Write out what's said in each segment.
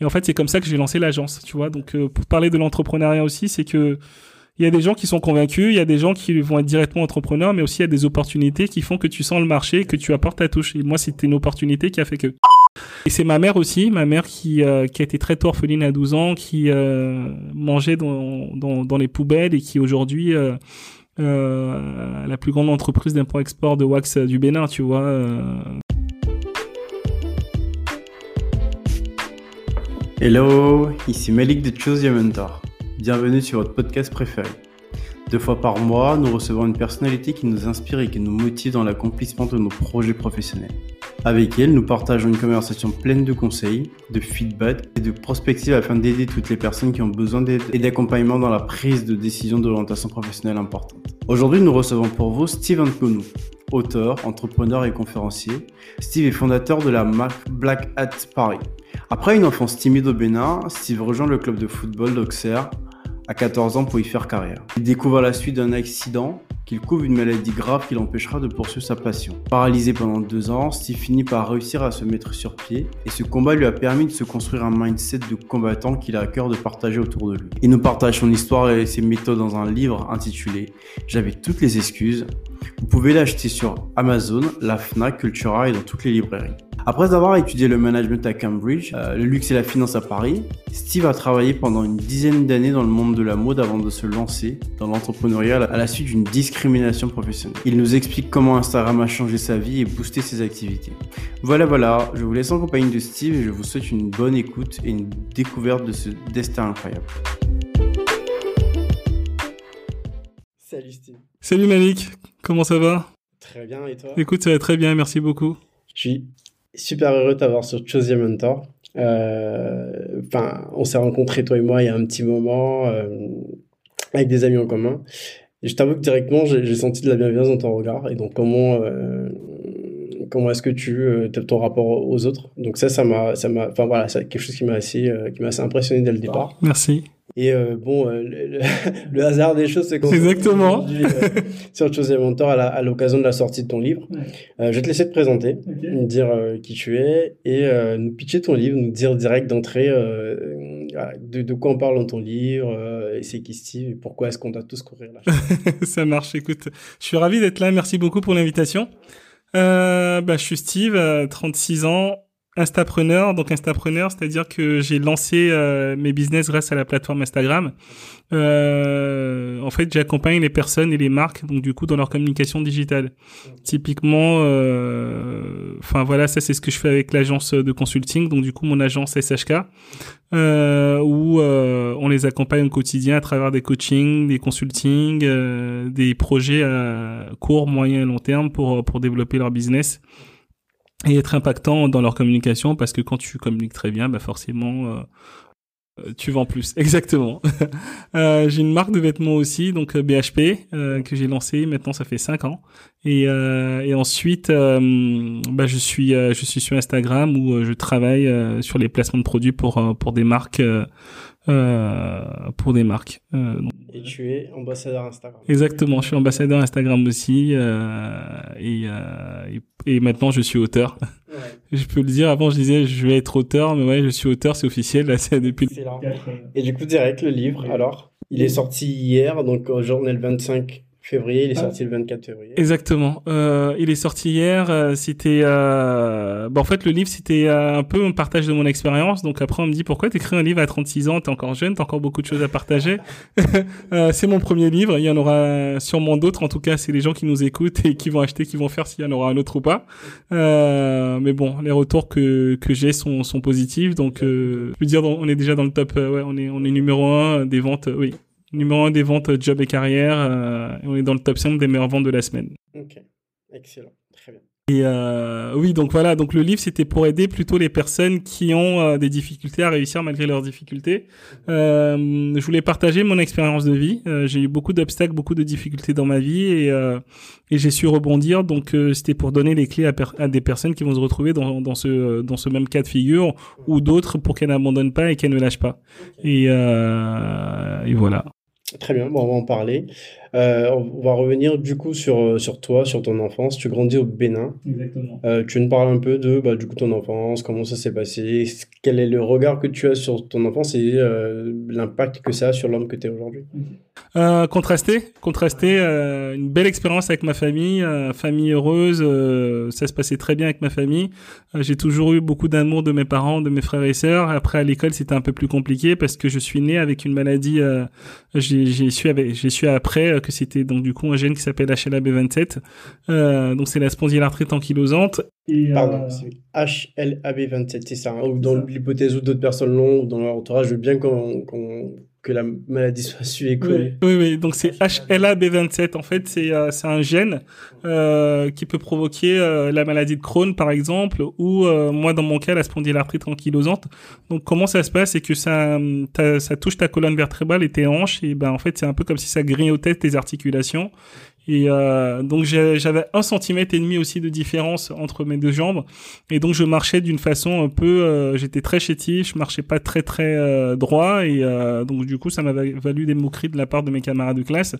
Et en fait, c'est comme ça que j'ai lancé l'agence, tu vois. Donc, euh, pour parler de l'entrepreneuriat aussi, c'est que il y a des gens qui sont convaincus, il y a des gens qui vont être directement entrepreneurs, mais aussi il y a des opportunités qui font que tu sens le marché, que tu apportes ta touche. Et moi, c'était une opportunité qui a fait que. Et c'est ma mère aussi, ma mère qui, euh, a été très tôt orpheline à 12 ans, qui euh, mangeait dans, les poubelles et qui aujourd'hui euh, la plus grande entreprise d'import-export de wax du Bénin, tu vois. Hello, ici Malik de Choose Your Mentor. Bienvenue sur votre podcast préféré. Deux fois par mois, nous recevons une personnalité qui nous inspire et qui nous motive dans l'accomplissement de nos projets professionnels. Avec elle, nous partageons une conversation pleine de conseils, de feedback et de prospectives afin d'aider toutes les personnes qui ont besoin d'aide et d'accompagnement dans la prise de décision d'orientation professionnelle importante. Aujourd'hui, nous recevons pour vous Steve Anconou, auteur, entrepreneur et conférencier. Steve est fondateur de la marque Black Hat Paris. Après une enfance timide au Bénin, Steve rejoint le club de football d'Auxerre à 14 ans pour y faire carrière. Il découvre à la suite d'un accident qu'il couvre une maladie grave qui l'empêchera de poursuivre sa passion. Paralysé pendant deux ans, Steve finit par réussir à se mettre sur pied et ce combat lui a permis de se construire un mindset de combattant qu'il a à cœur de partager autour de lui. Il nous partage son histoire et ses méthodes dans un livre intitulé J'avais toutes les excuses. Vous pouvez l'acheter sur Amazon, la FNAC, Cultura et dans toutes les librairies. Après avoir étudié le management à Cambridge, euh, le luxe et la finance à Paris, Steve a travaillé pendant une dizaine d'années dans le monde de la mode avant de se lancer dans l'entrepreneuriat à la suite d'une discrimination professionnelle. Il nous explique comment Instagram a changé sa vie et boosté ses activités. Voilà, voilà, je vous laisse en compagnie de Steve et je vous souhaite une bonne écoute et une découverte de ce destin incroyable. Salut Steve. Salut Malik, comment ça va? Très bien, et toi? Écoute, ça va très bien, merci beaucoup. Je suis super heureux de t'avoir sur Your Mentor. Euh, Enfin, on s'est rencontrés, toi et moi, il y a un petit moment, euh, avec des amis en commun. Et je t'avoue que directement, j'ai senti de la bienveillance dans ton regard. Et donc, comment, euh, comment est-ce que tu euh, ton rapport aux autres? Donc ça, ça m'a, ça m'a, enfin voilà, c'est quelque chose qui m'a assez, qui m'a assez impressionné dès le départ. Merci. Et euh, bon, euh, le, le, hasard des choses, c'est qu'on Exactement. euh, sur Chose Your Mentor à la- à l'occasion de la sortie de ton livre. Euh, je vais te laisser te présenter, nous dire euh, qui tu es et euh, nous pitcher ton livre, nous dire direct d'entrée de, de quoi on parle dans ton livre, et c'est qui Steve et pourquoi est-ce qu'on doit tous courir là. ça marche, écoute. Je suis ravi d'être là, merci beaucoup pour l'invitation. Euh, bah, je suis Steve, euh, 36 ans, instapreneur. Donc instapreneur, c'est-à-dire que j'ai lancé euh, mes business grâce à la plateforme Instagram. Euh, en fait, j'accompagne les personnes et les marques, donc du coup, dans leur communication digitale. Typiquement, euh, enfin voilà, ça c'est ce que je fais avec l'agence de consulting, donc du coup mon agence SHK, euh, où euh, on les accompagne au quotidien à travers des coachings, des consultings, des projets à court, moyen et long terme pour pour développer leur business et être impactant dans leur communication parce que quand tu communiques très bien, bah forcément euh, euh, tu vends plus. Exactement. euh, j'ai une marque de vêtements aussi, donc euh, BHP, euh, que j'ai lancé. Maintenant, ça fait cinq ans. Et, euh, et ensuite, euh, bah, je suis euh, je suis sur Instagram où je travaille sur les placements de produits pour pour des marques euh, euh, pour des marques. Euh, donc, Et tu es ambassadeur Instagram. Exactement, je suis ambassadeur Instagram aussi euh, et, euh, et, et maintenant je suis auteur. Ouais. Je peux le dire, avant je disais je vais être auteur, mais ouais, je suis auteur, c'est officiel, là c'est depuis... Excellent. Et du coup, direct, le livre, alors, il est sorti hier, donc au journée le 25 février, il est sorti le 24 février. Exactement. Euh, il est sorti hier. euh, c'était, euh... bah, en fait, le livre c'était euh, un peu un partage de mon expérience. Donc après, on me dit pourquoi t'écris un livre à 36 ans, t'es encore jeune, t'as encore beaucoup de choses à partager. euh, c'est mon premier livre. Il y en aura sûrement d'autres. En tout cas, c'est les gens qui nous écoutent et qui vont acheter, qui vont faire s'il y en aura un autre ou pas. Euh, mais bon, les retours que que j'ai sont sont positifs. Donc, euh, je veux dire, on est déjà dans le top. ouais, on est on est numéro un des ventes. oui. Numéro un des ventes euh, job et carrière, euh, et on est dans le top 5 des meilleures ventes de la semaine. Ok, excellent, très bien. Et euh, oui, donc voilà, donc le livre c'était pour aider plutôt les personnes qui ont euh, des difficultés à réussir malgré leurs difficultés. Euh, je voulais partager mon expérience de vie. J'ai eu beaucoup d'obstacles, beaucoup de difficultés dans ma vie et, euh, et j'ai su rebondir. Donc euh, c'était pour donner les clés à, des personnes qui vont se retrouver dans, dans ce dans ce même cas de figure ou d'autres pour qu'elles n'abandonnent pas et qu'elles ne lâchent pas. Et, euh, et voilà. Très bien, bon, on va en parler. Euh, on va revenir du coup sur, euh, sur toi, sur ton enfance. Tu grandis au Bénin. Exactement. Euh, tu nous parles un peu de bah, du coup ton enfance, comment ça s'est passé, quel est le regard que tu as sur ton enfance et l'impact que ça a sur l'homme que tu es aujourd'hui. contrasté, contrasté, une belle expérience avec ma famille, famille heureuse, ça se passait très bien avec ma famille. J'ai toujours eu beaucoup d'amour de mes parents, de mes frères et sœurs. Après à l'école c'était un peu plus compliqué parce que je suis né avec une maladie. j'ai su avec, su après que c'était donc du coup un gène qui s'appelle HLA-B27. Euh, donc c'est la spondylarthrite ankylosante. Et, Pardon, c'est HLA-B27, c'est ça. Hein, ou dans l'hypothèse où d'autres personnes l'ont, ou dans leur entourage, je veux bien qu'on que la maladie soit suivie Oui, oui, donc c'est HLA-B27. En fait, c'est euh, un gène euh, qui peut provoquer euh, la maladie de Crohn, par exemple, ou moi, dans mon cas, la spondylarthrite ankylosante. Donc, comment ça se passe? C'est que ça, ça touche ta colonne vertébrale et tes hanches, et ben en fait, c'est un peu comme si ça grignotait tes articulations. Et euh, donc j'avais un centimètre et demi aussi de différence entre mes deux jambes. Et donc je marchais d'une façon un peu, euh, j'étais très chétif, je marchais pas très très euh, droit. Et euh, donc du coup ça m'a valu des moqueries de la part de mes camarades de classe.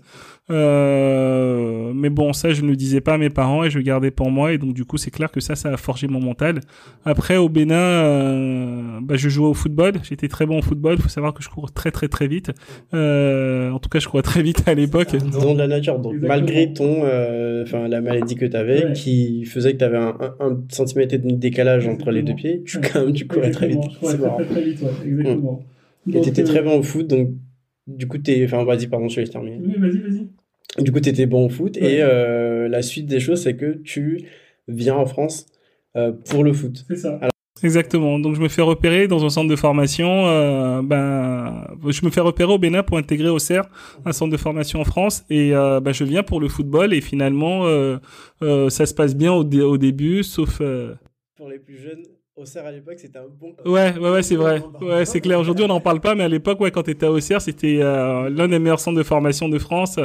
mais bon ça je ne le disais pas à mes parents et je le gardais pour moi. Et donc du coup c'est clair que ça ça a forgé mon mental. Après au Bénin, bah, je jouais au football. J'étais très bon au football. Il faut savoir que je cours très très très vite. en tout cas je courais très vite à l'époque. Dans la nature donc malgré ton, euh, enfin la maladie que tu avais, qui faisait que tu avais un, un, centimètre et demi de décalage entre les deux pieds, tu, quand même, tu courais très vite. C'est marrant. Très, vite, exactement. Et tu étais très bon au foot, donc du coup, t'es. Enfin, vas-y, pardon, je vais terminer. Oui, vas-y, vas-y. Du coup, tu étais bon au foot, et euh, la suite des choses, c'est que tu viens en France euh, pour le foot. C'est ça. Exactement. Donc je me fais repérer dans un centre de formation. Euh, ben, je me fais repérer au Bénin pour intégrer au CER, un centre de formation en France. Et euh, ben, je viens pour le football. Et finalement, euh, euh ça se passe bien au, au début, sauf. Euh, pour les plus jeunes, Auxerre à l'époque, c'était un bon. Ouais, ouais, ouais, c'est vrai. Ouais, c'est clair. Aujourd'hui, on n'en parle pas, mais à l'époque, ouais, quand tu étais à Auxerre, c'était euh, l'un des meilleurs centres de formation de France,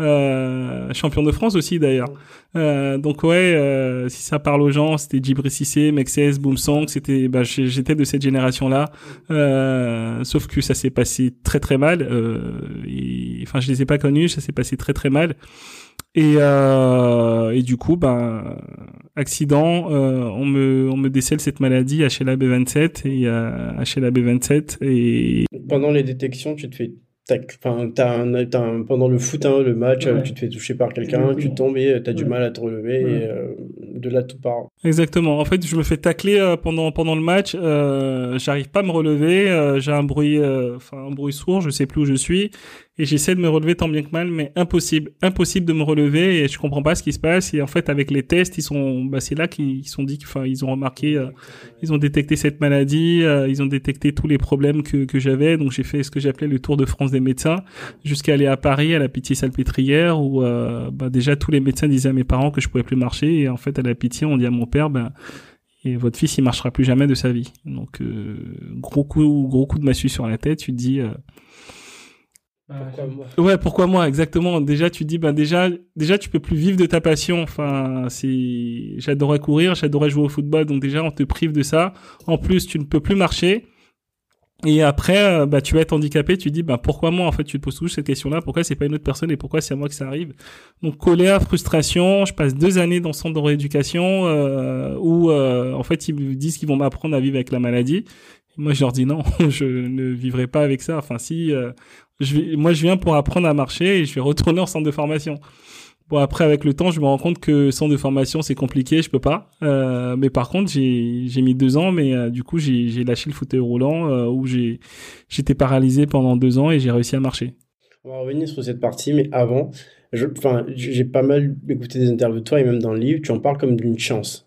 euh, champion de France aussi d'ailleurs. Euh, donc ouais, euh, si ça parle aux gens, c'était Djibril Cissé, Mexes, Boomsong, c'était, bah, j'étais de cette génération-là. Euh, sauf que ça s'est passé très très mal. Et, enfin, je les ai pas connus, ça s'est passé très très mal. Et, euh, et du coup, ben, accident, euh, on me on me décèle cette maladie HLA-B27 et euh, HLA-B27 et pendant les détections, tu te fais Enfin, un, pendant le foot, hein, le match, tu te fais toucher par quelqu'un, tu tombes et tu as du mal à te relever et euh, de là tout part. Exactement. En fait, je me fais tacler euh, pendant, pendant le match, euh, j'arrive pas à me relever, euh, j'ai un bruit, enfin un bruit sourd, je sais plus où je suis et j'essaie de me relever tant bien que mal, mais impossible, impossible de me relever et je comprends pas ce qui se passe. Et en fait, avec les tests, ils sont, bah, c'est là qu'ils sont dit, enfin, ils ont remarqué, euh, ils ont détecté cette maladie, euh, ils ont détecté tous les problèmes que, j'avais. Donc j'ai fait ce que j'appelais le tour de France des médecins, jusqu'à aller à Paris à la Pitié-Salpêtrière où euh, bah, déjà tous les médecins disaient à mes parents que je pouvais plus marcher et en fait à la Pitié on dit à mon père, ben et votre fils il marchera plus jamais de sa vie. Donc gros coup, gros coup de massue sur la tête, tu te dis pourquoi moi Ouais, pourquoi moi exactement. Déjà, tu dis, ben déjà, déjà, tu peux plus vivre de ta passion. Enfin, c'est, j'adorais courir, j'adorais jouer au football, donc déjà, on te prive de ça. En plus, tu ne peux plus marcher. Et après, euh, bah, tu vas être handicapé. Tu dis, ben pourquoi moi En fait, tu te poses toujours cette question-là. Pourquoi c'est pas une autre personne et pourquoi c'est à moi que ça arrive? Donc, colère, frustration. Je passe deux années dans le centre de rééducation euh, où, euh, en fait, ils me disent qu'ils vont m'apprendre à vivre avec la maladie. Moi, je leur dis non, je ne vivrai pas avec ça. Enfin, si, euh, moi, je viens pour apprendre à marcher et je vais retourner en centre de formation. Bon, après, avec le temps, je me rends compte que centre de formation, c'est compliqué, je peux pas. Euh, mais par contre, j'ai mis deux ans, mais euh, du coup, j'ai lâché le fauteuil roulant euh, où j'étais paralysé pendant deux ans et j'ai réussi à marcher. On va revenir sur cette partie, mais avant, j'ai pas mal écouté des interviews de toi et même dans le livre, tu en parles comme d'une chance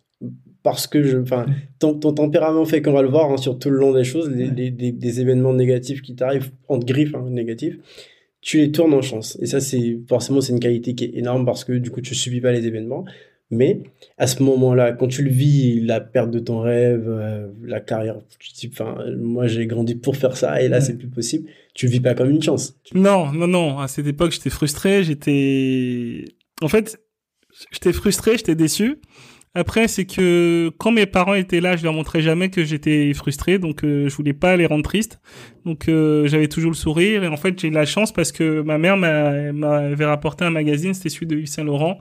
parce que je, enfin, ton, ton, tempérament fait qu'on va le voir hein, sur tout le long des choses, les, des événements négatifs qui t'arrivent, entre griffes hein, négatifs, tu les tournes en chance. Et ça, c'est forcément, c'est une qualité qui est énorme parce que du coup, tu subis pas les événements. Mais à ce moment-là, quand tu le vis, la perte de ton rêve, euh, la carrière, tu dis, enfin, moi j'ai grandi pour faire ça et là c'est plus possible. Tu le vis pas comme une chance. Non, non, non. À cette époque, j'étais frustré. J'étais, en fait, j'étais frustré, j'étais déçu. Après, c'est que quand mes parents étaient là, je leur montrais jamais que j'étais frustré, donc euh, je voulais pas les rendre tristes. Donc euh, j'avais toujours le sourire. Et en fait, j'ai eu la chance parce que ma mère m'avait rapporté un magazine, c'était celui de Yves Saint Laurent.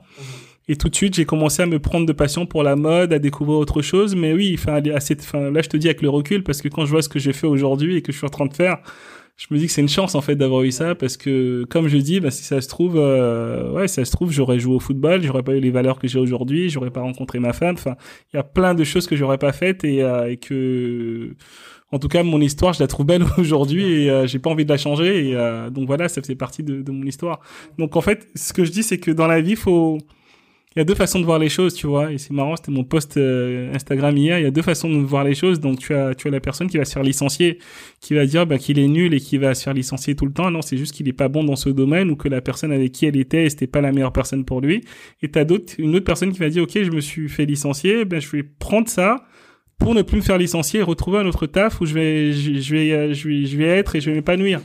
Et tout de suite, j'ai commencé à me prendre de passion pour la mode, à découvrir autre chose. Mais oui, enfin, là, je te dis avec le recul, parce que quand je vois ce que j'ai fait aujourd'hui et que je suis en train de faire, je me dis que c'est une chance en fait d'avoir eu ça parce que comme je dis bah, si ça se trouve euh, ouais ça se trouve j'aurais joué au football j'aurais pas eu les valeurs que j'ai aujourd'hui j'aurais pas rencontré ma femme. Enfin il y a plein de choses que j'aurais pas faites et, euh, et, que en tout cas mon histoire je la trouve belle aujourd'hui et euh, j'ai pas envie de la changer et euh, donc voilà ça fait partie de, de mon histoire. Donc en fait ce que je dis c'est que dans la vie faut il y a deux façons de voir les choses, tu vois. Et c'est marrant, c'était mon post euh, Instagram hier. Il y a deux façons de voir les choses. Donc tu as, tu as la personne qui va se faire licencier, qui va dire bah, qu'il est nul et qui va se faire licencier tout le temps. Non, c'est juste qu'il est pas bon dans ce domaine ou que la personne avec qui elle était, c'était pas la meilleure personne pour lui. Et t'as d'autres, une autre personne qui va dire ok, je me suis fait licencier, ben je vais prendre ça pour ne plus me faire licencier et retrouver un autre taf où je vais, je, vais, je vais, je vais être et je vais m'épanouir.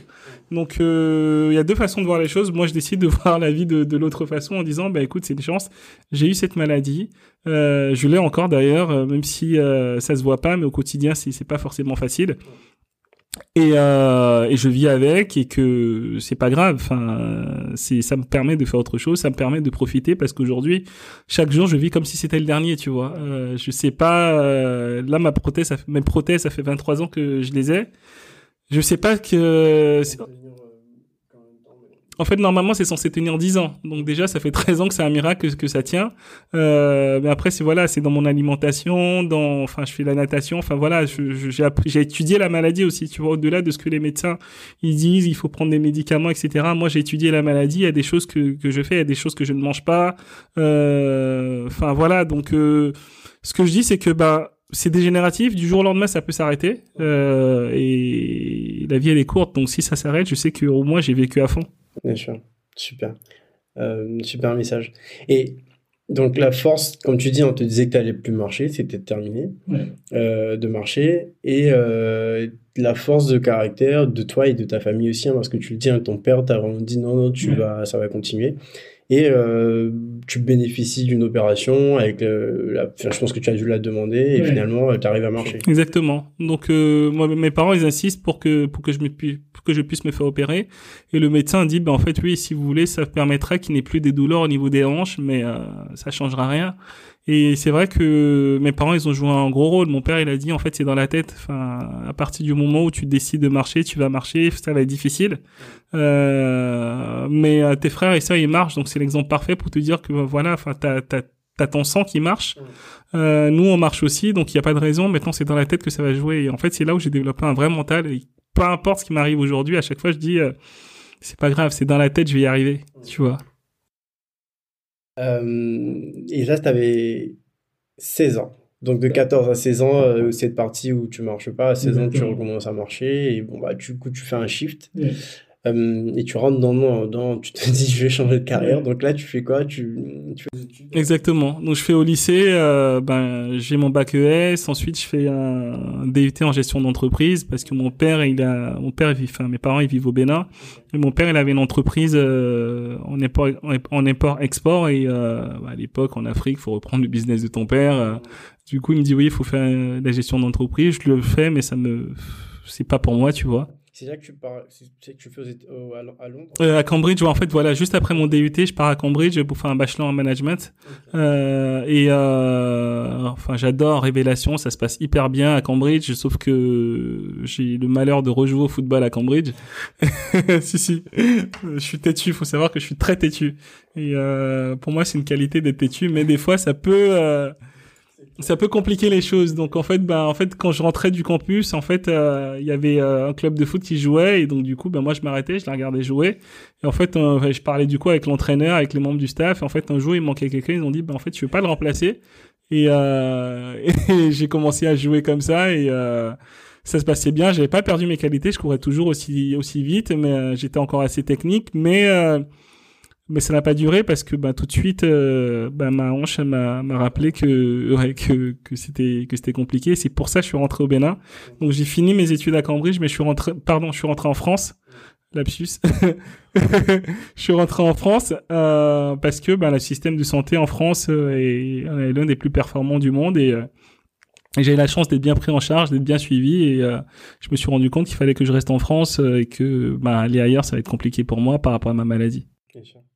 Donc euh, il y a deux façons de voir les choses. Moi, je décide de voir la vie de, l'autre façon en disant, bah écoute, c'est une chance. J'ai eu cette maladie. Euh, je l'ai encore d'ailleurs, euh, même si euh, ça se voit pas, mais au quotidien, c'est pas forcément facile. Et, et je vis avec et que c'est pas grave. Enfin, c'est ça me permet de faire autre chose, ça me permet de profiter parce qu'aujourd'hui, chaque jour, je vis comme si c'était le dernier, tu vois. Je sais pas. Là, ma prothèse, mes prothèses, ça fait 23 ans que je les ai. Je sais pas que. En fait, normalement, c'est censé tenir 10 ans. Donc déjà, ça fait 13 ans que c'est un miracle que, que ça tient. Euh, mais après, c'est voilà, c'est dans mon alimentation, dans, enfin, je fais la natation. Enfin voilà, j'ai étudié la maladie aussi. Tu vois, au-delà de ce que les médecins ils disent, il faut prendre des médicaments, etc. Moi, j'ai étudié la maladie. Il y a des choses que que je fais, il y a des choses que je ne mange pas. Euh, enfin voilà, donc euh, ce que je dis, c'est que bah c'est dégénératif, du jour au lendemain ça peut s'arrêter euh, et la vie elle est courte donc si ça s'arrête je sais que au moins j'ai vécu à fond. Bien sûr, super, euh, super message. Et donc la force, comme tu dis, on te disait que tu n'allais plus marcher, c'était terminé Ouais. euh, de marcher et euh, la force de caractère de toi et de ta famille aussi, hein, parce que tu le dis, hein, ton père t'a vraiment dit non non tu Ouais. vas, ça va continuer. Et euh, tu bénéficies d'une opération avec le, la, enfin, je pense que tu as dû la demander et Ouais. finalement tu arrives à marcher. Exactement. Donc moi mes parents ils insistent pour que pour que je me que je puisse me faire opérer et le médecin dit ben en fait oui si vous voulez ça permettra qu'il n'ait plus des douleurs au niveau des hanches mais euh, ça changera rien. Et c'est vrai que mes parents ils ont joué un gros rôle. Mon père il a dit en fait c'est dans la tête. Enfin à partir du moment où tu décides de marcher tu vas marcher ça va être difficile. Euh, mais euh, tes frères et sœurs ils marchent donc c'est l'exemple parfait pour te dire que voilà enfin t'as t'as t'as ton sang qui marche. Euh, nous, on marche aussi, donc il n'y a pas de raison. Maintenant, c'est dans la tête que ça va jouer. Et en fait, c'est là où j'ai développé un vrai mental. Et peu importe ce qui m'arrive aujourd'hui, à chaque fois, je dis, euh, c'est pas grave, c'est dans la tête, je vais y arriver. Tu vois. Euh, et là, tu avais 16 ans. Donc de 14 à 16 ans, euh, cette partie où tu marches pas, à 16 ans, tu recommences à marcher et bon bah du coup tu fais un shift euh, et tu rentres dans, dans, tu te dis je vais changer de carrière. Donc là tu fais quoi? Tu, tu fais des études? Exactement. Donc, je fais au lycée, euh, ben, j'ai mon bac ES. Ensuite, je fais un DUT en gestion d'entreprise parce que mon père, il a, mon père, il vit, enfin, mes parents, ils vivent au Bénin. Et mon père, il avait une entreprise euh, en import, en import-export. Et euh, bah, à l'époque, en Afrique, faut reprendre le business de ton père. Euh, du coup, il me dit oui, il faut faire la gestion d'entreprise. Je le fais, mais ça me, c'est pas pour moi, tu vois. C'est là que tu pars, c'est que tu fais aux à à Londres. Euh, à Cambridge, ouais, en fait, voilà, juste après mon DUT, je pars à Cambridge pour faire un bachelor en management. Euh, et euh, enfin, j'adore Révélation, ça se passe hyper bien à Cambridge, sauf que j'ai le malheur de rejouer au football à Cambridge. si, si, je suis têtu, faut savoir que je suis très têtu. Et euh, pour moi, c'est une qualité d'être têtu, mais des fois, ça peut... ça peut compliquer les choses. Donc en fait, bah en fait, quand je rentrais du campus, en fait, euh, il y avait euh, un club de foot qui jouait et donc du coup, ben moi je m'arrêtais, je la regardais jouer. Et en fait, euh, je parlais du coup avec l'entraîneur, avec les membres du staff. Et en fait, un jour, il manquait quelqu'un. Ils ont dit, ben en fait, je veux pas le remplacer. Et, euh, et j'ai commencé à jouer comme ça et ça se passait bien. J'avais pas perdu mes qualités. Je courais toujours aussi aussi vite, mais j'étais encore assez technique. Mais mais ça n'a pas duré parce que bah, tout de suite, euh, bah, ma hanche m'a rappelé que ouais, que que c'était que c'était compliqué. C'est pour ça que je suis rentré au Bénin. Donc j'ai fini mes études à Cambridge, mais je suis rentré, pardon, je suis rentré en France. lapsus. je suis rentré en France euh, parce que ben, le système de santé en France euh, est, l'un des plus performants du monde et, euh, j'ai eu la chance d'être bien pris en charge, d'être bien suivi et euh, je me suis rendu compte qu'il fallait que je reste en France euh, et que ben, aller ailleurs ça va être compliqué pour moi par rapport à ma maladie.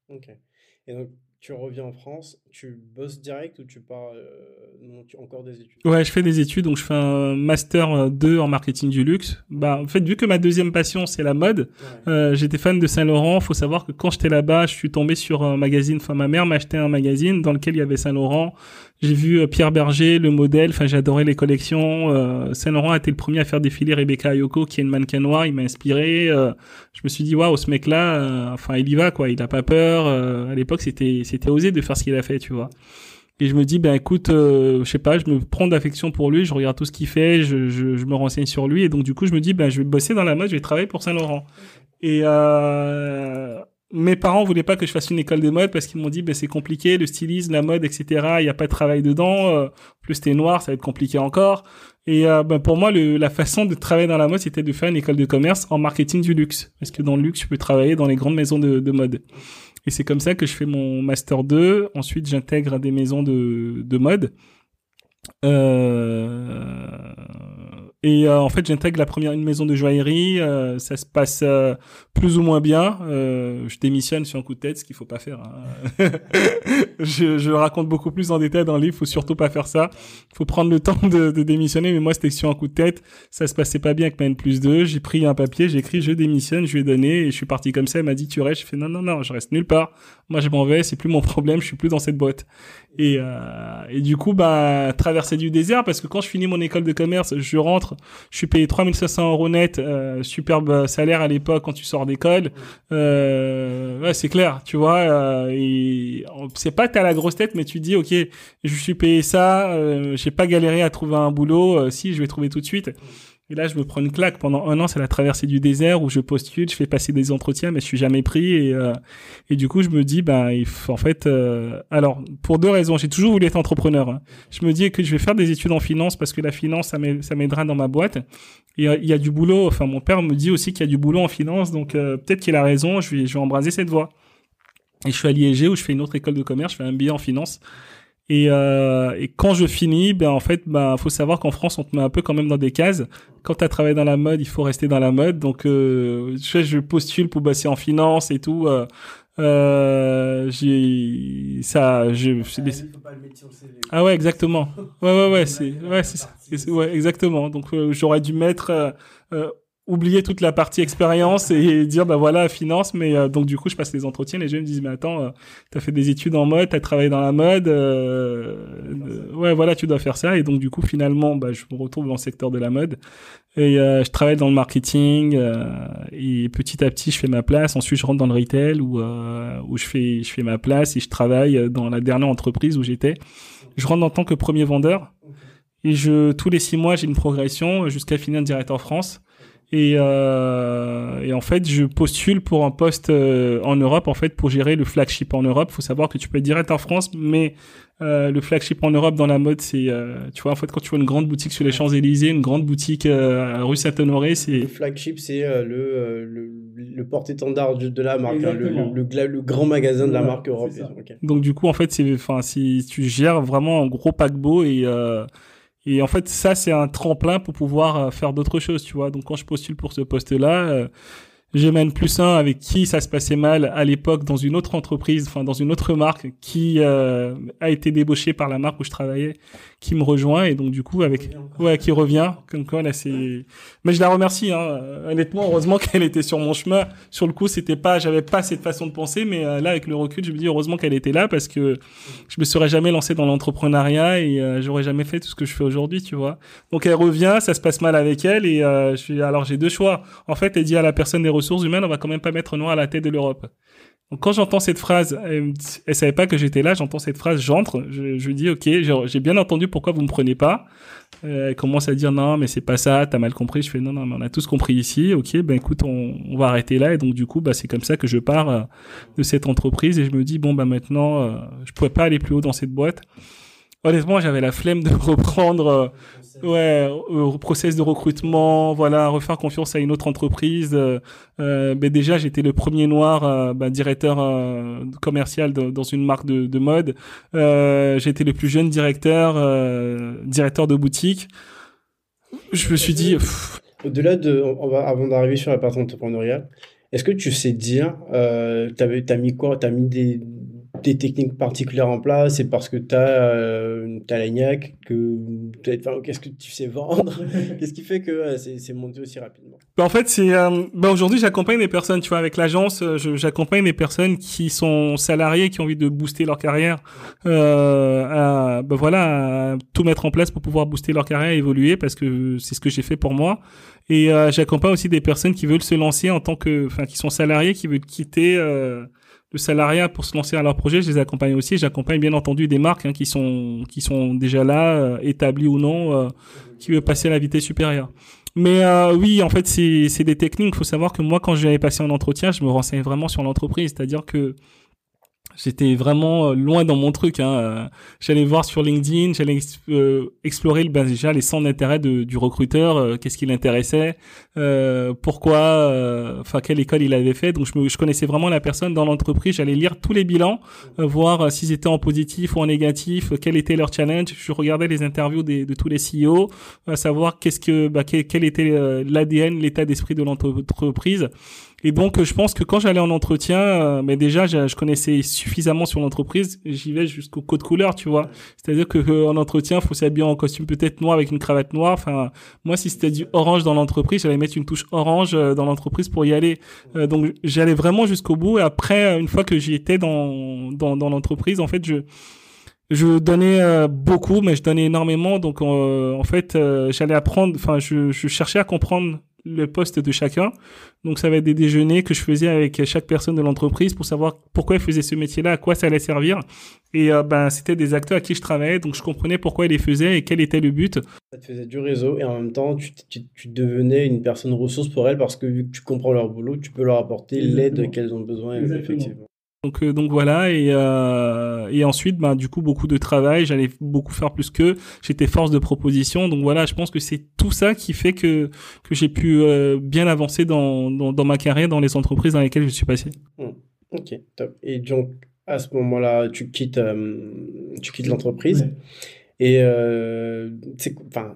Ok. Et donc, tu reviens en France, tu bosses direct ou tu pars euh, non, tu, encore des études? Ouais, je fais des études, donc je fais un master 2 en marketing du luxe. Bah, en fait, vu que ma deuxième passion c'est la mode, Ouais. euh, j'étais fan de Saint Laurent. Faut savoir que quand j'étais là-bas, je suis tombé sur un magazine. Enfin, ma mère m'a acheté un magazine dans lequel il y avait Saint Laurent. J'ai vu euh, Pierre Berger, le modèle. Enfin, j'adorais les collections. Euh, Saint Laurent a été le premier à faire défiler Rebecca Ayoko, qui est une mannequin noire. Il m'a inspiré. Euh, je me suis dit, waouh, ce mec-là, euh, enfin, il y va, quoi. Il a pas peur. Euh, à l'époque, c'était, c'était osé de faire ce qu'il a fait, tu vois. Et je me dis, ben écoute, euh, je sais pas, je me prends d'affection pour lui, je regarde tout ce qu'il fait, je, je, je me renseigne sur lui, et donc du coup, je me dis, ben je vais bosser dans la mode, je vais travailler pour Saint Laurent. Et euh, mes parents voulaient pas que je fasse une école de mode parce qu'ils m'ont dit, ben c'est compliqué, le stylisme, la mode, etc. Il y a pas de travail dedans. euh, plus t'es noir, ça va être compliqué encore. Et euh, ben, pour moi, la façon de travailler dans la mode, c'était de faire une école de commerce en marketing du luxe, parce que dans le luxe, tu peux travailler dans les grandes maisons de mode. Et c'est comme ça que je fais mon master 2. Ensuite, j'intègre des maisons de, de mode. Euh, et euh, en fait, j'intègre la première une maison de joaillerie. euh, ça se passe euh, plus ou moins bien. Euh, je démissionne sur un coup de tête, ce qu'il faut pas faire. hein. je, je raconte beaucoup plus en détail dans le livre. Faut surtout pas faire ça. Faut prendre le temps de, de démissionner. Mais moi, c'était sur un coup de tête. Ça se passait pas bien avec ma N plus 2. J'ai pris un papier, j'ai écrit je démissionne, je lui ai donné et je suis parti comme ça. Elle m'a dit tu restes. Je fais non non non, je reste nulle part. Moi, je m'en vais. C'est plus mon problème. Je suis plus dans cette boîte. Et, euh, et du coup, bah, traverser du désert, parce que quand je finis mon école de commerce, je rentre, je suis payé 3500 euros net, euh, superbe salaire à l'époque quand tu sors d'école. Euh, ouais, c'est clair, tu vois. Euh, c'est pas que t'as la grosse tête, mais tu dis, ok, je suis payé ça, euh, j'ai pas galéré à trouver un boulot, euh, si, je vais trouver tout de suite. Et là, je me prends une claque pendant un an, c'est la traversée du désert où je postule, je fais passer des entretiens, mais je suis jamais pris. Et, euh, et du coup, je me dis, ben, il faut, en fait, euh, alors, pour deux raisons, j'ai toujours voulu être entrepreneur. hein. Je me dis que je vais faire des études en finance parce que la finance, ça m'aide- ça m'aidera dans ma boîte. Et euh, il y a du boulot, enfin, mon père me dit aussi qu'il y a du boulot en finance, donc euh, peut-être qu'il a raison, je vais, je vais embraser cette voie. Et je suis à l'IEG où je fais une autre école de commerce, je fais un billet en finance. Et, euh, et quand je finis, ben en fait, ben faut savoir qu'en France, on te met un peu quand même dans des cases. Quand tu as travaillé dans la mode, il faut rester dans la mode. Donc, euh, je, je postule pour bosser en finance et tout. Euh, euh, j'ai ça, je, des- ah ouais, exactement. Ouais, ouais, ouais, c'est, ouais. C'est- Ouais, exactement. Donc, euh, j'aurais dû mettre, euh, euh, oublier toute la partie expérience et dire, bah voilà, finance. Mais euh, donc, du coup, je passe les entretiens. Les jeunes me disent, mais attends, euh, t'as fait des études en mode, t'as travaillé dans la mode. euh, euh, ouais, voilà, tu dois faire ça. Et donc, du coup, finalement, bah, je me retrouve dans le secteur de la mode. Et euh, je travaille dans le marketing. euh, et petit à petit, je fais ma place. Ensuite, je rentre dans le retail où, euh, où je, fais, je fais ma place et je travaille dans la dernière entreprise où j'étais. Je rentre en tant que premier vendeur. Et je, tous les six mois, j'ai une progression jusqu'à finir directeur France. Et, euh, et en fait, je postule pour un poste euh, en Europe, en fait, pour gérer le flagship en Europe. faut savoir que tu peux être directeur France, mais euh, le flagship en Europe dans la mode, c'est, euh, tu vois, en fait, quand tu vois une grande boutique sur les Champs-Élysées, une grande boutique euh, rue Saint-Honoré, Le c'est... flagship, c'est euh, le, euh, le, le porte-étendard de, de la marque, hein, le, le, le le grand magasin de la Voilà, marque européenne. Donc du coup, en fait, c'est, enfin, si tu gères vraiment un gros paquebot et euh, et en fait, ça c'est un tremplin pour pouvoir euh, faire d'autres choses, tu vois. Donc quand je postule pour ce poste-là, même plus un avec qui ça se passait mal à l'époque dans une autre entreprise, enfin dans une autre marque qui euh, a été débauché par la marque où je travaillais, qui me rejoint et donc du coup avec ouais qui revient. Comme quoi là c'est mais je la remercie hein. Honnêtement heureusement qu'elle était sur mon chemin. Sur le coup c'était pas j'avais pas cette façon de penser mais euh, là avec le recul je me dis heureusement qu'elle était là parce que je me serais jamais lancé dans l'entrepreneuriat et euh, j'aurais jamais fait tout ce que je fais aujourd'hui tu vois. Donc elle revient ça se passe mal avec elle et euh, je suis alors j'ai deux choix. En fait elle dit à la personne des ressources humaines on va quand même pas mettre noir à la tête de l'Europe donc quand j'entends cette phrase, elle, dit- elle savait pas que j'étais là, j'entends cette phrase, j'entre, je, je dis ok, j'ai bien entendu pourquoi vous me prenez pas. Euh, elle commence à dire non mais c'est pas ça, t'as mal compris. Je fais non non mais on a tous compris ici, ok ben écoute on, va arrêter là et donc du coup bah c'est comme ça que je pars euh, de cette entreprise et je me dis bon bah maintenant euh, je pouvais pas aller plus haut dans cette boîte. honnêtement, j'avais la flemme de reprendre Ouais, euh, process de recrutement, voilà, refaire confiance à une autre entreprise. Euh, euh ben déjà, j'étais le premier noir ben, directeur commercial dans une marque de, de mode. j'étais le plus jeune directeur, directeur de boutique. Je me suis dit. Au-delà de, avant d'arriver sur la partie entrepreneuriale, est-ce que tu sais dire, euh, t'as mis quoi? T'as mis des, des techniques particulières en place C'est parce que tu as, euh, as l'agnac que qu'est-ce que tu sais vendre? Qu'est-ce qui fait que c'est monté aussi rapidement? Bah, En fait, c'est euh, bah, aujourd'hui j'accompagne des personnes, tu vois, avec l'agence, euh, j'accompagne des personnes qui sont salariées, qui ont envie de booster leur carrière, euh, à, bah, voilà, à tout mettre en place pour pouvoir booster leur carrière, évoluer, parce que c'est ce que j'ai fait pour moi. Et euh, j'accompagne aussi des personnes qui veulent se lancer en tant que, enfin, qui sont salariés, qui veulent quitter le salariat pour se lancer à leur projet, je les accompagne aussi. J'accompagne bien entendu des marques hein, qui sont qui sont déjà là, euh, établies ou non, euh, qui veulent passer à la vitesse supérieure. Mais euh, oui, en fait, c'est des techniques. Il faut savoir que moi, quand j'avais passé un entretien, je me renseignais vraiment sur l'entreprise, c'est-à-dire que J'étais vraiment euh, loin dans mon truc. Hein. Euh, j'allais voir sur LinkedIn, j'allais euh, explorer ben, déjà les centres d'intérêt du recruteur, qu'est-ce qui l'intéressait, pourquoi, enfin quelle école il avait fait. Donc je, me, je connaissais vraiment la personne dans l'entreprise. J'allais lire tous les bilans, voir s'ils étaient en positif ou en négatif, quel était leur challenge. Je regardais les interviews des, de tous les CEO, à savoir qu'est-ce que, bah, quel était l'ADN, l'état d'esprit de l'entreprise. Et donc, je pense que quand j'allais en entretien, euh, mais déjà, je, connaissais suffisamment sur l'entreprise, j'y vais jusqu'au code couleur, tu vois. C'est-à-dire que euh, en entretien, faut s'habiller en costume peut-être noir avec une cravate noire. Enfin, moi, si c'était du orange dans l'entreprise, j'allais mettre une touche orange euh, dans l'entreprise pour y aller. donc, j'allais vraiment jusqu'au bout. Et après, une fois que j'y étais dans dans, dans l'entreprise, en fait, je je donnais beaucoup, mais je donnais énormément. Donc, en fait, j'allais apprendre. Enfin, je, je cherchais à comprendre le poste de chacun. Donc ça va être des déjeuners que je faisais avec chaque personne de l'entreprise pour savoir pourquoi ils faisaient ce métier-là, à quoi ça allait servir. Et euh, ben c'était des acteurs à qui je travaillais, donc je comprenais pourquoi ils les faisaient et quel était le but. Ça te faisait du réseau et en même temps tu, tu, devenais une personne ressource pour elles parce que vu que tu comprends leur boulot, tu peux leur apporter l'aide qu'elles ont besoin effectivement. Donc, euh, donc voilà, et, euh, et ensuite, ben, du coup, beaucoup de travail, j'allais beaucoup faire plus qu'eux, j'étais force de proposition, donc voilà, je pense que c'est tout ça qui fait que, que j'ai pu euh, bien avancer dans, dans, dans, ma carrière, dans les entreprises dans lesquelles je suis passé. Mmh. Ok, top. Et donc, à ce moment-là, tu quittes, euh, tu quittes l'entreprise. Et euh, enfin,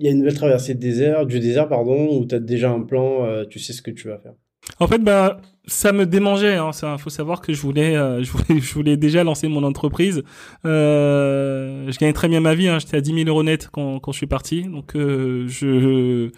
il y a une nouvelle traversée désert, du désert, pardon, où tu as déjà un plan, tu sais ce que tu vas faire? En fait, bah, ça me démangeait. Hein. Ça, faut savoir que je voulais, euh, je voulais, je voulais déjà lancer mon entreprise. Euh, je gagnais très bien ma vie. Hein. J'étais à 10 000 euros net quand, quand je suis parti. Donc, euh, je,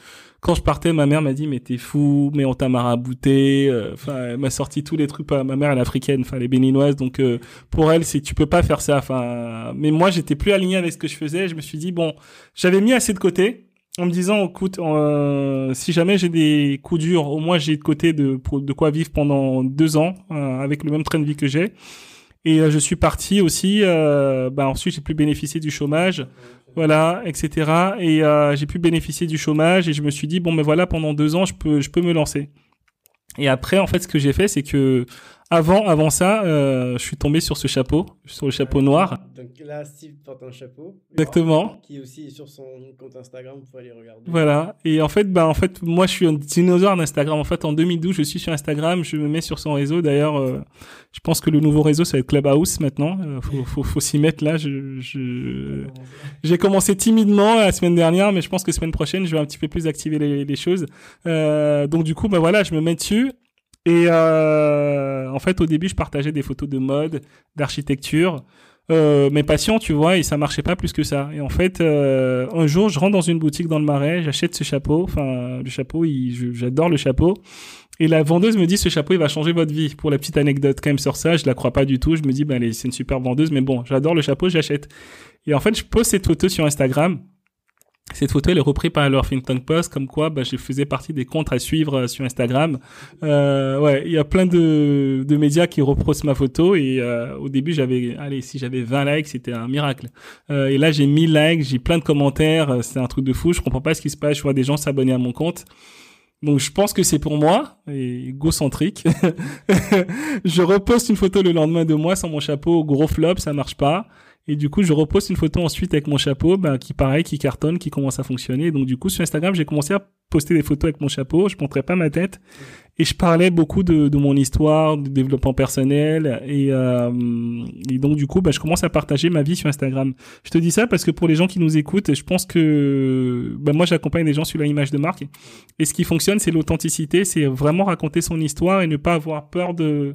quand je partais, ma mère m'a dit mais t'es fou, mais on t'a marabouté. Euh, enfin, elle m'a sorti tous les trucs. Ma mère elle est africaine, enfin elle est béninoise, donc euh, pour elle c'est tu peux pas faire ça. Enfin, mais moi j'étais plus aligné avec ce que je faisais. Je me suis dit bon, j'avais mis assez de côté en me disant, écoute, euh, si jamais j'ai des coups durs, au moins j'ai de côté de, de quoi vivre pendant deux ans euh, avec le même train de vie que j'ai. Et euh, je suis parti aussi. bah ensuite, j'ai pu bénéficier du chômage, voilà, etc. Et j'ai pu bénéficier du chômage et je me suis dit bon, mais voilà, pendant deux ans, je peux, je peux me lancer. Et après, en fait, ce que j'ai fait, c'est que avant, avant ça, euh, je suis tombé sur ce chapeau, sur le chapeau noir. Donc là, Steve porte un chapeau. Exactement. Qui est aussi sur son compte Instagram, vous pouvez aller regarder. Voilà. Et en fait, bah, en fait, moi, je suis un dinosaure d'Instagram. En fait, en 2012, je suis sur Instagram, je me mets sur son réseau. D'ailleurs, euh, je pense que le nouveau réseau, ça va être Clubhouse maintenant. Euh, faut, faut, faut s'y mettre là. Je, je... j'ai commencé timidement la semaine dernière, mais je pense que semaine prochaine, je vais un petit peu plus activer les, les choses. Euh, donc du coup, bah voilà, je me mets dessus. Et euh, en fait, au début, je partageais des photos de mode, d'architecture, euh, mes passions, tu vois, et ça marchait pas plus que ça. Et en fait, euh, un jour, je rentre dans une boutique dans le Marais, j'achète ce chapeau. Enfin, le chapeau, j'adore le chapeau. Et la vendeuse me dit, ce chapeau, il va changer votre vie. Pour la petite anecdote, quand même sur ça, je la crois pas du tout. Je me dis, ben, c'est une super vendeuse, mais bon, j'adore le chapeau, j'achète. Et en fait, je pose cette photo sur Instagram. Cette photo, elle est reprise par leur Huffington Post, comme quoi bah, je faisais partie des comptes à suivre euh, sur Instagram. Euh, ouais, il y a plein de, de médias qui reposent ma photo et euh, au début j'avais, allez, si j'avais 20 likes, c'était un miracle. Euh, et là j'ai 1000 likes, j'ai plein de commentaires, euh, c'est un truc de fou. Je comprends pas ce qui se passe. Je vois des gens s'abonner à mon compte. Donc je pense que c'est pour moi, et égocentrique. je reposte une photo le lendemain de moi sans mon chapeau, gros flop, ça marche pas. Et du coup, je repose une photo ensuite avec mon chapeau, bah, qui pareil, qui cartonne, qui commence à fonctionner. Donc du coup, sur Instagram, j'ai commencé à poster des photos avec mon chapeau. Je montrais pas ma tête et je parlais beaucoup de, de mon histoire, de développement personnel. Et, euh, et donc du coup, bah, je commence à partager ma vie sur Instagram. Je te dis ça parce que pour les gens qui nous écoutent, je pense que bah, moi, j'accompagne des gens sur l'image de marque. Et ce qui fonctionne, c'est l'authenticité, c'est vraiment raconter son histoire et ne pas avoir peur de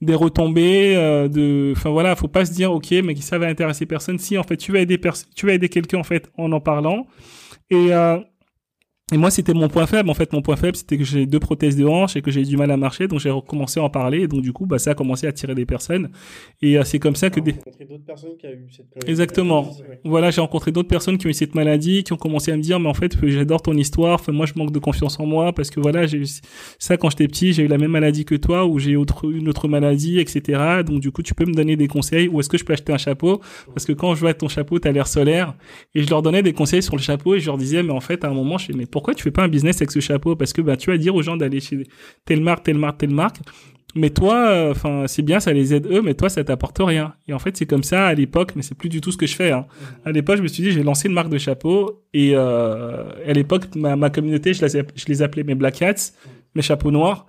des retombées euh, de enfin voilà faut pas se dire ok mais ça va intéresser personne. Si en fait tu vas aider tu vas aider quelqu'un en fait en en parlant. Et euh, et moi, c'était mon point faible. En fait, mon point faible, c'était que j'ai deux prothèses de hanche et que j'ai du mal à marcher. Donc, j'ai recommencé à en parler. Et donc, du coup, bah, ça a commencé à attirer des personnes. Et euh, c'est comme ça que des... d'autres personnes qui ont eu cette Exactement. Ouais. Voilà, j'ai rencontré d'autres personnes qui ont eu cette maladie, qui ont commencé à me dire, mais en fait, j'adore ton histoire. Enfin, moi, je manque de confiance en moi parce que voilà, j'ai eu ça quand j'étais petit. J'ai eu la même maladie que toi ou j'ai autre, une autre maladie, etc. Donc, du coup, tu peux me donner des conseils ou est-ce que je peux acheter un chapeau? Parce que quand je vois ton chapeau, t'as l'air solaire. Et je leur donnais des conseils sur le chapeau et je leur disais, mais en fait, à un moment, je fais, mais pourquoi tu fais pas un business avec ce chapeau? Parce que bah tu vas dire aux gens d'aller chez telle marque telle marque telle marque mais toi enfin c'est bien ça les aide eux mais toi ça t'apporte rien. Et en fait c'est comme ça à l'époque mais c'est plus du tout ce que je fais hein. à l'époque je me suis dit j'ai lancé une marque de chapeau et euh, à l'époque ma, ma communauté je les, je les appelais mes black hats mes chapeaux noirs.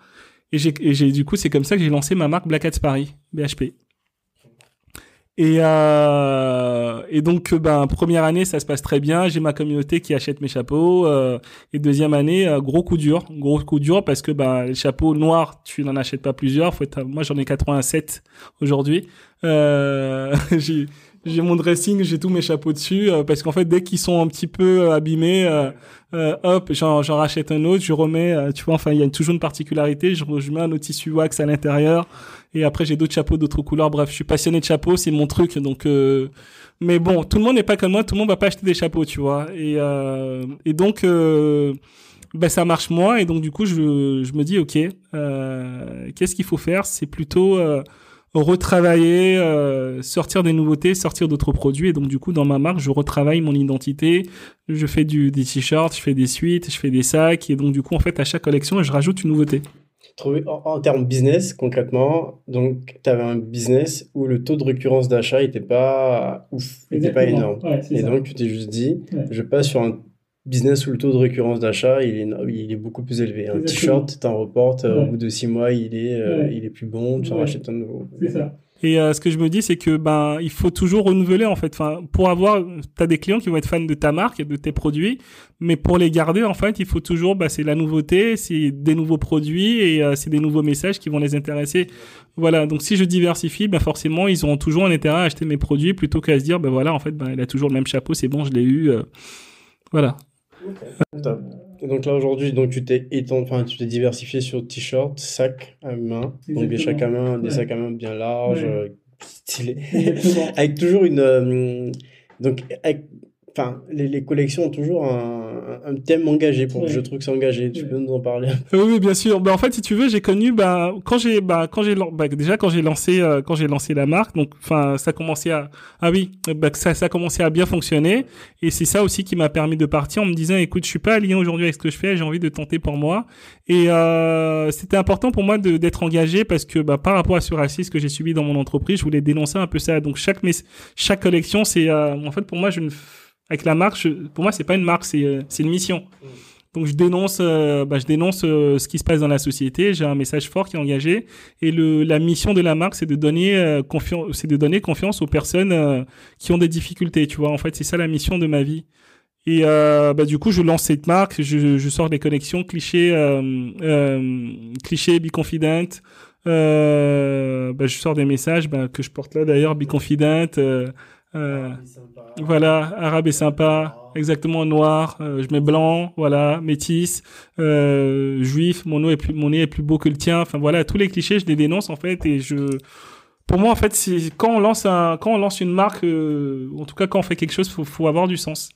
Et j'ai et j'ai du coup c'est comme ça que j'ai lancé ma marque Black Hats Paris BHP et, euh, et donc, ben, première année, ça se passe très bien. J'ai ma communauté qui achète mes chapeaux. Euh, et deuxième année, euh, gros coup dur, gros coup dur parce que ben, les chapeaux noirs, tu n'en achètes pas plusieurs. Moi, j'en ai 87 aujourd'hui. Euh, j'ai mon dressing, j'ai tous mes chapeaux dessus euh, parce qu'en fait dès qu'ils sont un petit peu euh, abîmés, euh, euh, hop, j'en, rachète un autre, je remets, euh, tu vois, enfin il y a toujours une particularité, je, je mets un autre tissu wax à l'intérieur et après j'ai d'autres chapeaux d'autres couleurs. Bref, je suis passionné de chapeaux, c'est mon truc. Donc, mais bon, tout le monde n'est pas comme moi, tout le monde va pas acheter des chapeaux, tu vois. Et et donc ben ça marche moins et donc du coup je je me dis ok, qu'est-ce qu'il faut faire? C'est plutôt retravailler, euh, sortir des nouveautés, sortir d'autres produits. Et donc, du coup, dans ma marque, je retravaille mon identité. Je fais du, des t-shirts, je fais des suites, je fais des sacs. Et donc, du coup, en fait, à chaque collection, je rajoute une nouveauté. En, en termes business, concrètement, donc tu avais un business où le taux de récurrence d'achat n'était pas ouf, n'était pas énorme. Ouais, Et donc, tu t'es juste dit, Ouais. je passe sur un business où le taux de récurrence d'achat, il est, il est beaucoup plus élevé. Un Exactement. t-shirt, tu en reportes, euh, Ouais. au bout de six mois, il est, euh, Ouais. il est plus bon, tu en Ouais. rachètes un nouveau. Et euh, ce que je me dis, c'est que ben il faut toujours renouveler en fait. Enfin, pour avoir, t'as des clients qui vont être fans de ta marque et de tes produits, mais pour les garder en fait, il faut toujours, bah, c'est la nouveauté, c'est des nouveaux produits et euh, c'est des nouveaux messages qui vont les intéresser. Voilà. Donc si je diversifie, ben forcément, ils auront toujours un intérêt à acheter mes produits plutôt qu'à se dire, ben voilà, en fait, ben il a toujours le même chapeau, c'est bon, je l'ai eu. euh, voilà. Top. Et donc là aujourd'hui, donc tu t'es étendu, enfin tu t'es diversifié sur t-shirt, sac à main, donc des Exactement. sacs à main, des Ouais. sacs à main bien larges, Ouais. euh, stylés, avec toujours une, euh, donc avec, enfin les, les collections ont toujours un, un thème engagé pour Ouais. je trouve que c'est engagé. Tu peux nous en parler? Oui, bien sûr. Bah, en fait, si tu veux, j'ai connu, bah, quand j'ai, bah, quand j'ai, bah, déjà, quand j'ai lancé, euh, quand j'ai lancé la marque, donc, enfin, ça commençait à, ah oui, bah, ça, ça commençait à bien fonctionner. Et c'est ça aussi qui m'a permis de partir en me disant, écoute, je suis pas aligné aujourd'hui avec ce que je fais, j'ai envie de tenter pour moi. Et, euh, c'était important pour moi d'être engagé parce que, bah, par rapport à ce racisme que j'ai subi dans mon entreprise, je voulais dénoncer un peu ça. Donc, chaque, mes- chaque collection, c'est, euh, en fait, pour moi, je ne, avec la marque, je- pour moi, c'est pas une marque, c'est, euh, c'est une mission. Donc je dénonce, euh, bah, je dénonce euh, ce qui se passe dans la société. J'ai un message fort qui est engagé et le, la mission de la marque, c'est de donner euh, confiance, c'est de donner confiance aux personnes qui ont des difficultés. Tu vois, en fait, c'est ça la mission de ma vie. Et euh, bah, du coup, je lance cette marque, je, je sors des connexions clichés, euh, euh, clichés, be confident. Euh, bah, je sors des messages bah, que je porte là d'ailleurs, be confident. Euh, euh, voilà, arabe et sympa, exactement noir, euh, je mets blanc, voilà, métis, euh, juif, mon nez est plus est beau que le tien. Enfin voilà, tous les clichés, je les dénonce en fait et je pour moi en fait, quand on lance un quand on lance une marque euh, en tout cas quand on fait quelque chose, faut faut avoir du sens.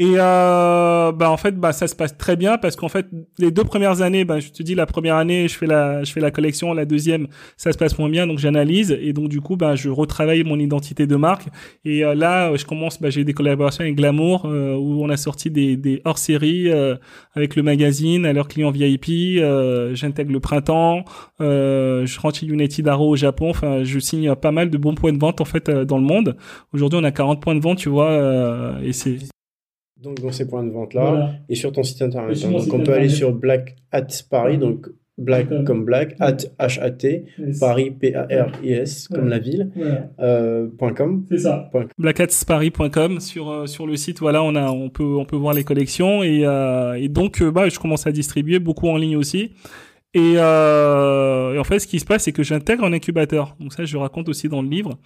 Et euh, bah en fait bah ça se passe très bien parce qu'en fait les deux premières années bah je te dis la première année je fais la je fais la collection la deuxième ça se passe moins bien donc j'analyse. Et donc du coup bah je retravaille mon identité de marque. Et euh, là je commence bah j'ai des collaborations avec Glamour euh, où on a sorti des des hors séries euh, avec le magazine à leurs clients VIP j'intègre le printemps je rentre chez United Arrow au Japon. Enfin je signe pas mal de bons points de vente en fait dans le monde. Aujourd'hui on a 40 points de vente tu vois et c'est donc, dans ces points de vente-là, et sur ton site internet. Hein. donc, on peut aller sur Black at Paris, donc Black comme Black, at H-A-T, Paris, P-A-R-I-S, comme la ville, euh, .com. C'est ça. blackatsparis.com sur, euh, sur le site, voilà, on, a, on, peut, on peut voir les collections. Et, euh, et donc, bah, je commence à distribuer beaucoup en ligne aussi. Et, euh, en fait, ce qui se passe, c'est que j'intègre un incubateur. Donc ça, je raconte aussi dans le livre.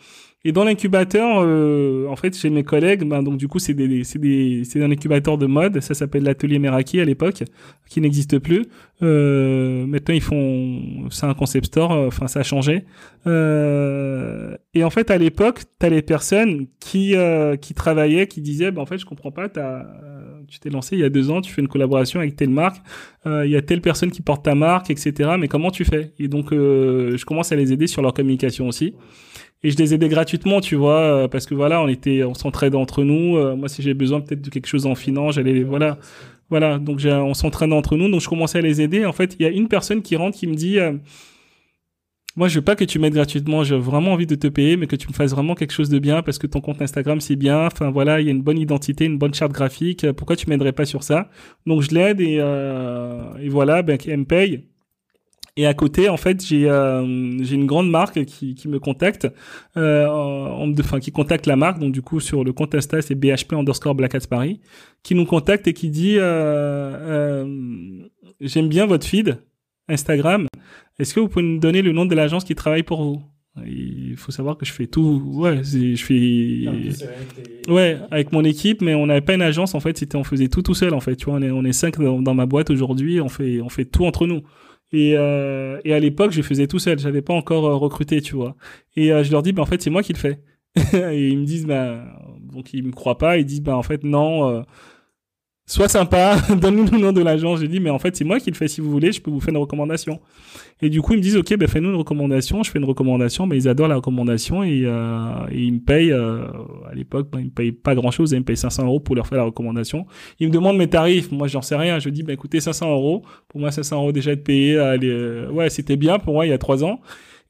Et dans l'incubateur, euh, en fait, chez mes collègues, ben, donc du coup, c'est des, des, un incubateur de mode. Ça s'appelle l'atelier Meraki à l'époque, qui n'existe plus. Euh, maintenant, ils font, c'est un concept store. Enfin, ça a changé. Euh, et en fait, à l'époque, t'as les personnes qui, euh, qui travaillaient, qui disaient, ben, en fait, je comprends pas. T'as, tu t'es lancé il y a deux ans, tu fais une collaboration avec telle marque. Il y a telle personne qui porte ta marque, etc. Mais comment tu fais? Et donc, je commence à les aider sur leur communication aussi et je les aidais gratuitement, tu vois, euh, parce que voilà, on était, on s'entraide entre nous. Euh, moi, si j'ai besoin peut-être de quelque chose en finance, j'allais, voilà, voilà. Donc, on s'entraîne entre nous. Donc, je commençais à les aider. En fait, il y a une personne qui rentre qui me dit, euh, moi, je veux pas que tu m'aides gratuitement. J'ai vraiment envie de te payer, mais que tu me fasses vraiment quelque chose de bien parce que ton compte Instagram, c'est bien. Enfin, voilà, il y a une bonne identité, une bonne charte graphique. Pourquoi tu m'aiderais pas sur ça? Donc, je l'aide et, et voilà, ben, elle me paye. Et à côté, en fait, j'ai euh, j'ai une grande marque qui, qui me contacte, euh, enfin qui contacte la marque. Donc du coup, sur le compte Insta, c'est BHP underscore Black Paris, qui nous contacte et qui dit euh, euh, j'aime bien votre feed Instagram. Est-ce que vous pouvez nous donner le nom de l'agence qui travaille pour vous? Il faut savoir que je fais tout ouais je fais ouais avec mon équipe mais on n'avait pas une agence en fait c'était on faisait tout tout seul en fait tu vois on est on est cinq dans, dans ma boîte aujourd'hui on fait on fait tout entre nous et, euh, et à l'époque, je faisais tout seul. J'avais pas encore euh, recruté, tu vois. Et euh, je leur dis, bah, en fait, c'est moi qui le fais. et ils me disent, bah, donc ils me croient pas. Ils disent, bah, en fait, non. Euh, sois sympa, donne-nous le nom de l'agence. J'ai dit, mais en fait, c'est moi qui le fais. Si vous voulez, je peux vous faire une recommandation. Et du coup, ils me disent, OK, ben, fais-nous une recommandation. Je fais une recommandation, mais ils adorent la recommandation et, euh, ils me payent, euh, à l'époque, ben, ils me payent pas grand chose. Ils me payent 500 euros pour leur faire la recommandation. Ils me demandent mes tarifs. Moi, j'en sais rien. Je dis, ben, écoutez, 500 euros. Pour moi, 500 euros déjà de payer. Euh, ouais, c'était bien pour moi il y a trois ans.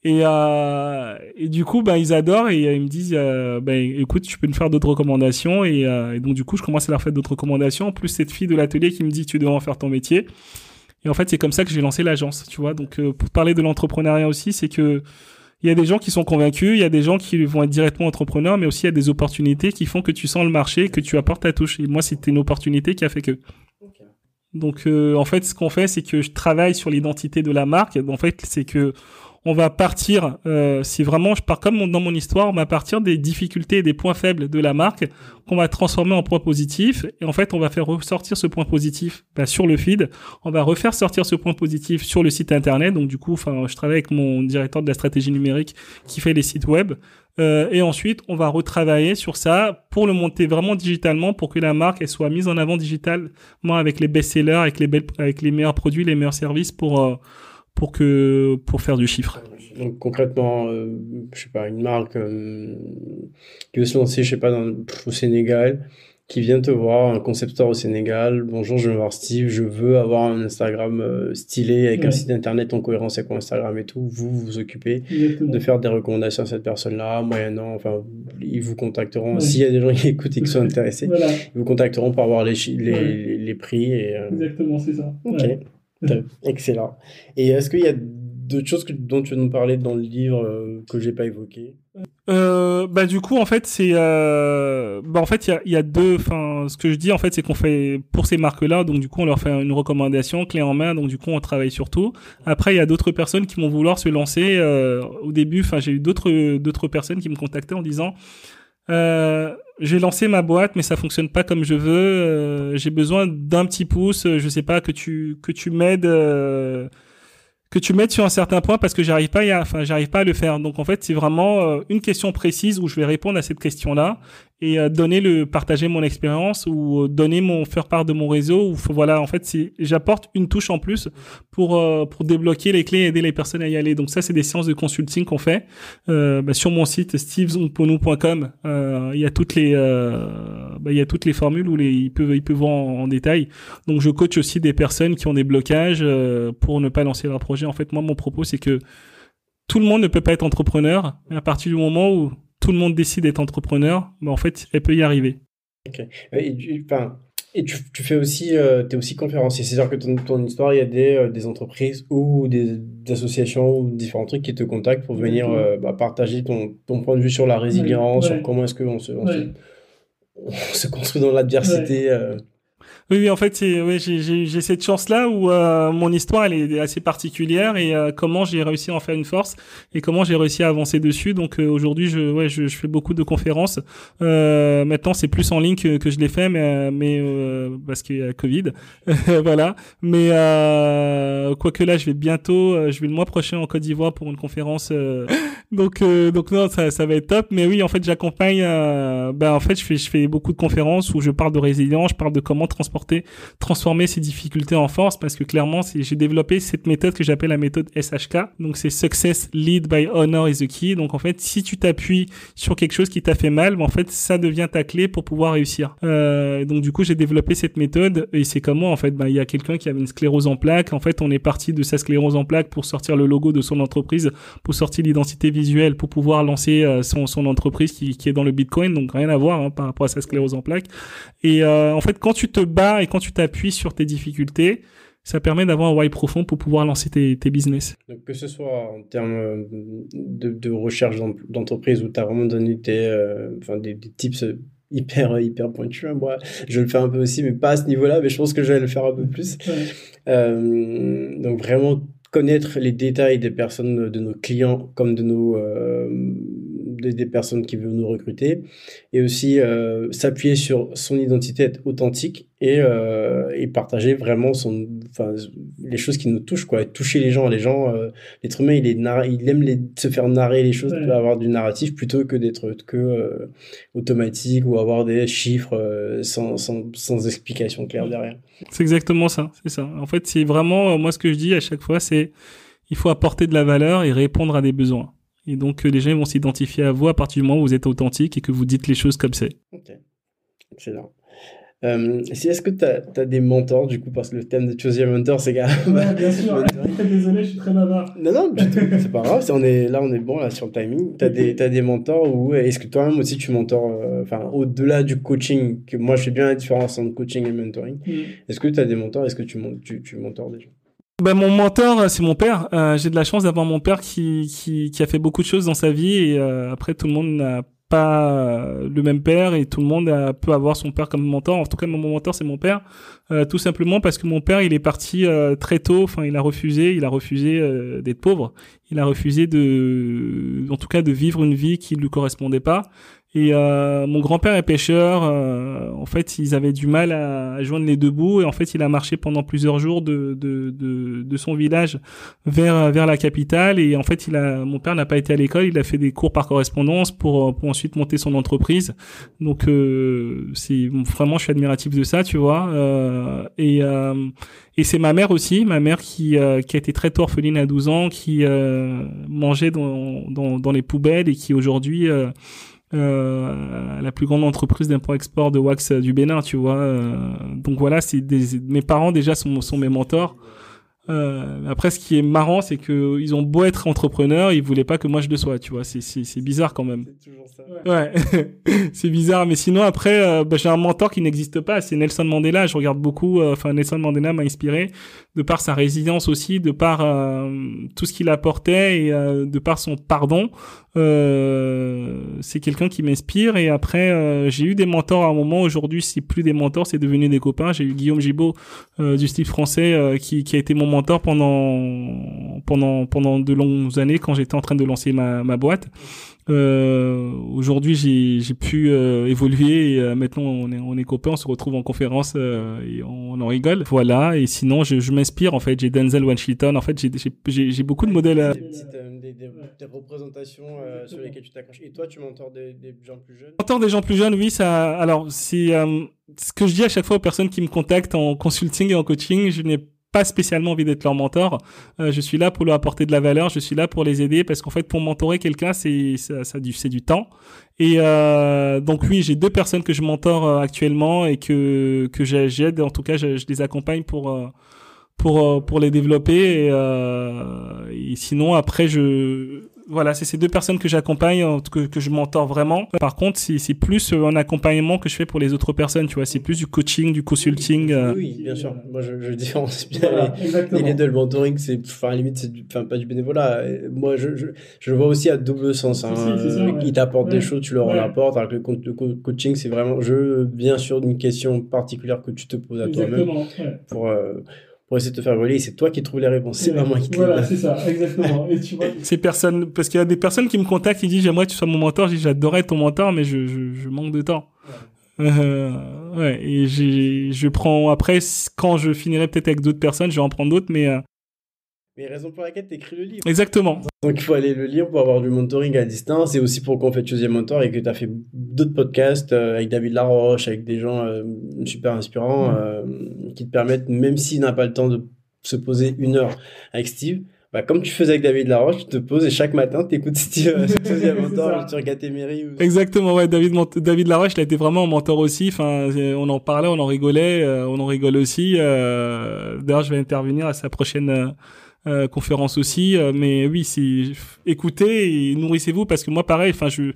Et, euh, et du coup, ben, ils adorent et euh, ils me disent, euh, ben, écoute, tu peux me faire d'autres recommandations. Et, euh, et, donc, du coup, je commence à leur faire d'autres recommandations. En plus, cette fille de l'atelier qui me dit, tu dois en faire ton métier. Et en fait, c'est comme ça que j'ai lancé l'agence, tu vois. Donc, pour parler de l'entrepreneuriat aussi, c'est que il y a des gens qui sont convaincus, il y a des gens qui vont être directement entrepreneurs, mais aussi il y a des opportunités qui font que tu sens le marché, que tu apportes ta touche. Et moi, c'était une opportunité qui a fait que. Donc, en fait, ce qu'on fait, c'est que je travaille sur l'identité de la marque. En fait, c'est que on va partir, euh, si vraiment je pars comme dans mon histoire, on va partir des difficultés et des points faibles de la marque qu'on va transformer en points positifs. Et en fait, on va faire ressortir ce point positif bah, sur le feed. On va refaire sortir ce point positif sur le site internet. Donc du coup, enfin, je travaille avec mon directeur de la stratégie numérique qui fait les sites web. Euh, et ensuite, on va retravailler sur ça pour le monter vraiment digitalement pour que la marque elle soit mise en avant digitalement avec les best-sellers, avec les, avec les meilleurs produits, les meilleurs services pour... Euh, pour que pour faire du chiffre. Donc concrètement, euh, je sais pas, une marque euh, qui veut se lancer, je sais pas, dans, au Sénégal, qui vient te voir, un concept store au Sénégal. Bonjour, je veux voir Steve, je veux avoir un Instagram euh, stylé avec un site internet en cohérence avec mon Instagram et tout. Vous vous occupez de faire des recommandations à cette personne-là, moyennant, enfin, ils vous contacteront. S'il y a des gens qui écoutent et qui sont intéressés, ils vous contacteront pour avoir les, les, les, prix. Et, Exactement, c'est ça. Ok. Excellent. Et est-ce qu'il y a d'autres choses dont tu veux nous parler dans le livre euh, que j'ai pas évoqué? Euh, bah du coup en fait c'est euh, bah en fait il y a deux enfin ce que je dis en fait c'est qu'on fait pour ces marques là donc du coup on leur fait une recommandation clé en main donc du coup on travaille sur tout après il y a d'autres personnes qui vont vouloir se lancer euh, au début enfin j'ai eu d'autres d'autres personnes qui me contactaient en disant euh, j'ai lancé ma boîte, mais ça fonctionne pas comme je veux. Euh, j'ai besoin d'un petit pouce. Je sais pas que tu que tu m'aides, euh, que tu m'aides sur un certain point parce que j'arrive pas, à, enfin j'arrive pas à le faire. Donc en fait, c'est vraiment euh, une question précise où je vais répondre à cette question-là et euh, donner le partager mon expérience ou euh, donner mon faire part de mon réseau ou voilà en fait j'apporte une touche en plus pour euh, pour débloquer les clés et aider les personnes à y aller. Donc ça c'est des séances de consulting qu'on fait bah, sur mon site stevesonponou.com il y a toutes les bah, y a toutes les formules où les ils peuvent ils peuvent voir en, détail. Donc je coach aussi des personnes qui ont des blocages pour ne pas lancer leur projet. En fait moi mon propos c'est que tout le monde ne peut pas être entrepreneur à partir du moment où tout le monde décide d'être entrepreneur, mais en fait, elle peut y arriver. Ok. Et, tu, et tu, tu, fais aussi, euh, es aussi conférencier. C'est-à-dire que ton, ton, histoire, il y a des, euh, des entreprises ou des, associations ou différents trucs qui te contactent pour venir euh, bah, partager ton, ton, point de vue sur la résilience, sur comment est-ce qu'on se, on se, se, construit dans l'adversité. Euh. Oui, oui, en fait, oui, j'ai cette chance-là où euh, mon histoire elle est assez particulière et euh, comment j'ai réussi à en faire une force et comment j'ai réussi à avancer dessus. Donc euh, aujourd'hui, je, ouais, je, je, fais beaucoup de conférences. maintenant, c'est plus en ligne que, que je l'ai fait, mais, mais parce qu'il y a Covid, voilà. Mais quoique là, je vais bientôt, je vais le mois prochain en Côte d'Ivoire pour une conférence. donc donc non, ça, ça va être top. Mais oui, en fait, j'accompagne. ben en fait, je fais je fais beaucoup de conférences où je parle de résilience, je parle de comment transformer ces difficultés en force parce que clairement, j'ai développé cette méthode que j'appelle la méthode SHK. Donc c'est Success Lead by Honor is the key. Donc en fait, si tu t'appuies sur quelque chose qui t'a fait mal, en fait, ça devient ta clé pour pouvoir réussir. Euh, donc du coup, j'ai développé cette méthode et c'est comment en fait, ben, il y a quelqu'un qui avait une sclérose en plaques. En fait, on est parti de sa sclérose en plaques pour sortir le logo de son entreprise, pour sortir l'identité visuelle, pour pouvoir lancer euh, son, entreprise qui, est dans le Bitcoin. Donc rien à voir hein, par rapport à sa sclérose en plaques. Et euh, en fait, quand tu te et quand tu t'appuies sur tes difficultés, ça permet d'avoir un why profond pour pouvoir lancer tes, tes business. Donc, que ce soit en termes euh, de, de recherche d'entreprise où tu as vraiment donné tes, euh, enfin, des, des, tips hyper, hyper pointus, hein, moi je le fais un peu aussi, mais pas à ce niveau-là, mais je pense que je vais le faire un peu plus. Euh, donc vraiment connaître les détails des personnes, de nos clients comme de nos des, personnes qui veulent nous recruter et aussi euh, s'appuyer sur son identité, être authentique et, euh, et partager vraiment son, les choses qui nous touchent, quoi, toucher les gens. Les gens, euh, l'être humain, il, est il aime les, se faire narrer les choses, avoir du narratif plutôt que d'être que automatique ou avoir des chiffres sans, sans, sans, explication claire derrière. C'est exactement ça, c'est ça. En fait, c'est vraiment, moi, ce que je dis à chaque fois, c'est il faut apporter de la valeur et répondre à des besoins. Et donc, euh, les gens vont s'identifier à vous à partir du moment où vous êtes authentique et que vous dites les choses comme c'est. Ok, excellent. Euh, Est-ce que tu as, des mentors, du coup, parce que le thème de Choose Your Mentor, c'est quand même... bien sûr. Désolé, je suis très bavard. Non, non, c'est pas grave. On est, là, on est bon là, sur le timing. Tu as, des, as des mentors ou est-ce que toi-même aussi tu mentors, euh, enfin, au-delà du coaching, que moi, je fais bien la différence entre coaching et mentoring. Mm. Est-ce que tu as des mentors? Est-ce que tu, tu, tu mentors des gens? Ben, mon mentor, c'est mon père. Euh, j'ai de la chance d'avoir mon père qui, qui, qui, a fait beaucoup de choses dans sa vie et euh, après tout le monde n'a pas le même père et tout le monde peut avoir son père comme mentor. En tout cas, mon mentor, c'est mon père. Euh, tout simplement parce que mon père, il est parti très tôt. Enfin, il a refusé, il a refusé d'être pauvre. Il a refusé de, en tout cas, de vivre une vie qui ne lui correspondait pas. Et euh, mon grand-père est pêcheur. Euh, en fait, ils avaient du mal à, joindre les deux bouts. Et en fait, il a marché pendant plusieurs jours de, de, de, de, son village vers, vers la capitale. Et en fait, il a, mon père n'a pas été à l'école. Il a fait des cours par correspondance pour, pour ensuite monter son entreprise. Donc, euh, c'est vraiment, je suis admiratif de ça, tu vois. Euh, et euh, et c'est ma mère aussi, ma mère qui, qui a été très tôt orpheline à 12 ans, qui mangeait dans, dans, dans, les poubelles et qui aujourd'hui euh, la plus grande entreprise d'import-export de wax du Bénin, tu vois. Euh, donc voilà, c'est mes parents déjà sont, sont mes mentors. Euh, après, ce qui est marrant, c'est que ils ont beau être entrepreneurs, ils voulaient pas que moi je le sois, tu vois. C'est c'est bizarre quand même. C'est toujours ça. Ouais, c'est bizarre. Mais sinon, après, euh, bah, j'ai un mentor qui n'existe pas. C'est Nelson Mandela. Je regarde beaucoup. Euh, enfin, Nelson Mandela m'a inspiré de par sa résilience aussi, de par euh, tout ce qu'il apportait et de par son pardon. c'est quelqu'un qui m'inspire. Et après, j'ai eu des mentors à un moment. Aujourd'hui, c'est plus des mentors, c'est devenu des copains. J'ai eu Guillaume Gibaud du style français qui qui a été mon mentor pendant pendant pendant de longues années quand j'étais en train de lancer ma, ma boîte. Euh, Aujourd'hui, j'ai pu euh, évoluer et euh, maintenant on est on est copains, on se retrouve en conférence euh, et on, en rigole. Voilà. Et sinon, je, je m'inspire en fait. J'ai Denzel Washington. En fait, j'ai j'ai beaucoup de modèles. Des des, des, des représentations euh, sur lesquelles tu t'accroches. Et toi, tu mentors des, des gens plus jeunes? Mentor des gens plus jeunes, oui, ça. Alors, c'est euh, ce que je dis à chaque fois aux personnes qui me contactent en consulting et en coaching. Je n'ai pas spécialement envie d'être leur mentor. Euh, je suis là pour leur apporter de la valeur. Je suis là pour les aider parce qu'en fait, pour mentorer quelqu'un, c'est ça, ça c'est du temps. Et euh, donc oui, j'ai deux personnes que je mentore euh, actuellement et que que j'ai- j'aide. En tout cas, je, les accompagne pour euh, pour euh, pour les développer. Euh, et sinon, après, je voilà, c'est ces deux personnes que j'accompagne, que, que je mentor vraiment. Par contre, c'est c'est plus euh, un accompagnement que je fais pour les autres personnes, tu vois. C'est plus du coaching, du consulting. euh. Oui, bien sûr. Moi, je, je différencie bien les, Et les deux, le mentoring, c'est, enfin, à la limite, c'est enfin, pas du bénévolat. Moi, je, je, vois aussi à double sens. Hein. Ça, ouais. Ils t'apportent Ouais. des choses, tu leur en apportes. Alors que le, co- le co- coaching, c'est vraiment, je viens sur une question particulière que tu te poses à toi-même pour, euh, pour essayer de te faire relayer. C'est toi qui trouves les réponses, c'est pas moi qui te les Voilà, c'est ça, exactement. Et tu vois, ces personnes, parce qu'il y a des personnes qui me contactent, qui disent j'aimerais que tu sois mon mentor. Être ton mentor, mais je, je, je manque de temps. Euh, ouais, et j'ai, je prends après quand je finirai peut-être avec d'autres personnes, je vais en prendre d'autres, mais euh, Mais raison pour laquelle tu écris le livre. exactement. Donc, il faut aller le lire pour avoir du mentoring à distance et aussi pour qu'on fait Choosy Mentor et que tu as fait d'autres podcasts euh, avec David Laroche, avec des gens euh, super inspirants euh, qui te permettent, même s'il n'a pas le temps de se poser une heure avec Steve, bah, comme tu faisais avec David Laroche, tu te poses et chaque matin, tu écoutes Steve euh, Mentor, tu regardes tes mairies. Ou... Exactement, ouais. David, David Laroche, il a été vraiment un mentor aussi. Enfin, on en parlait, on en rigolait, euh, on en rigole aussi. Euh, D'ailleurs, je vais intervenir à sa prochaine euh, conférence aussi. Euh, mais oui, c'est écoutez et nourrissez-vous parce que moi, pareil. Enfin, je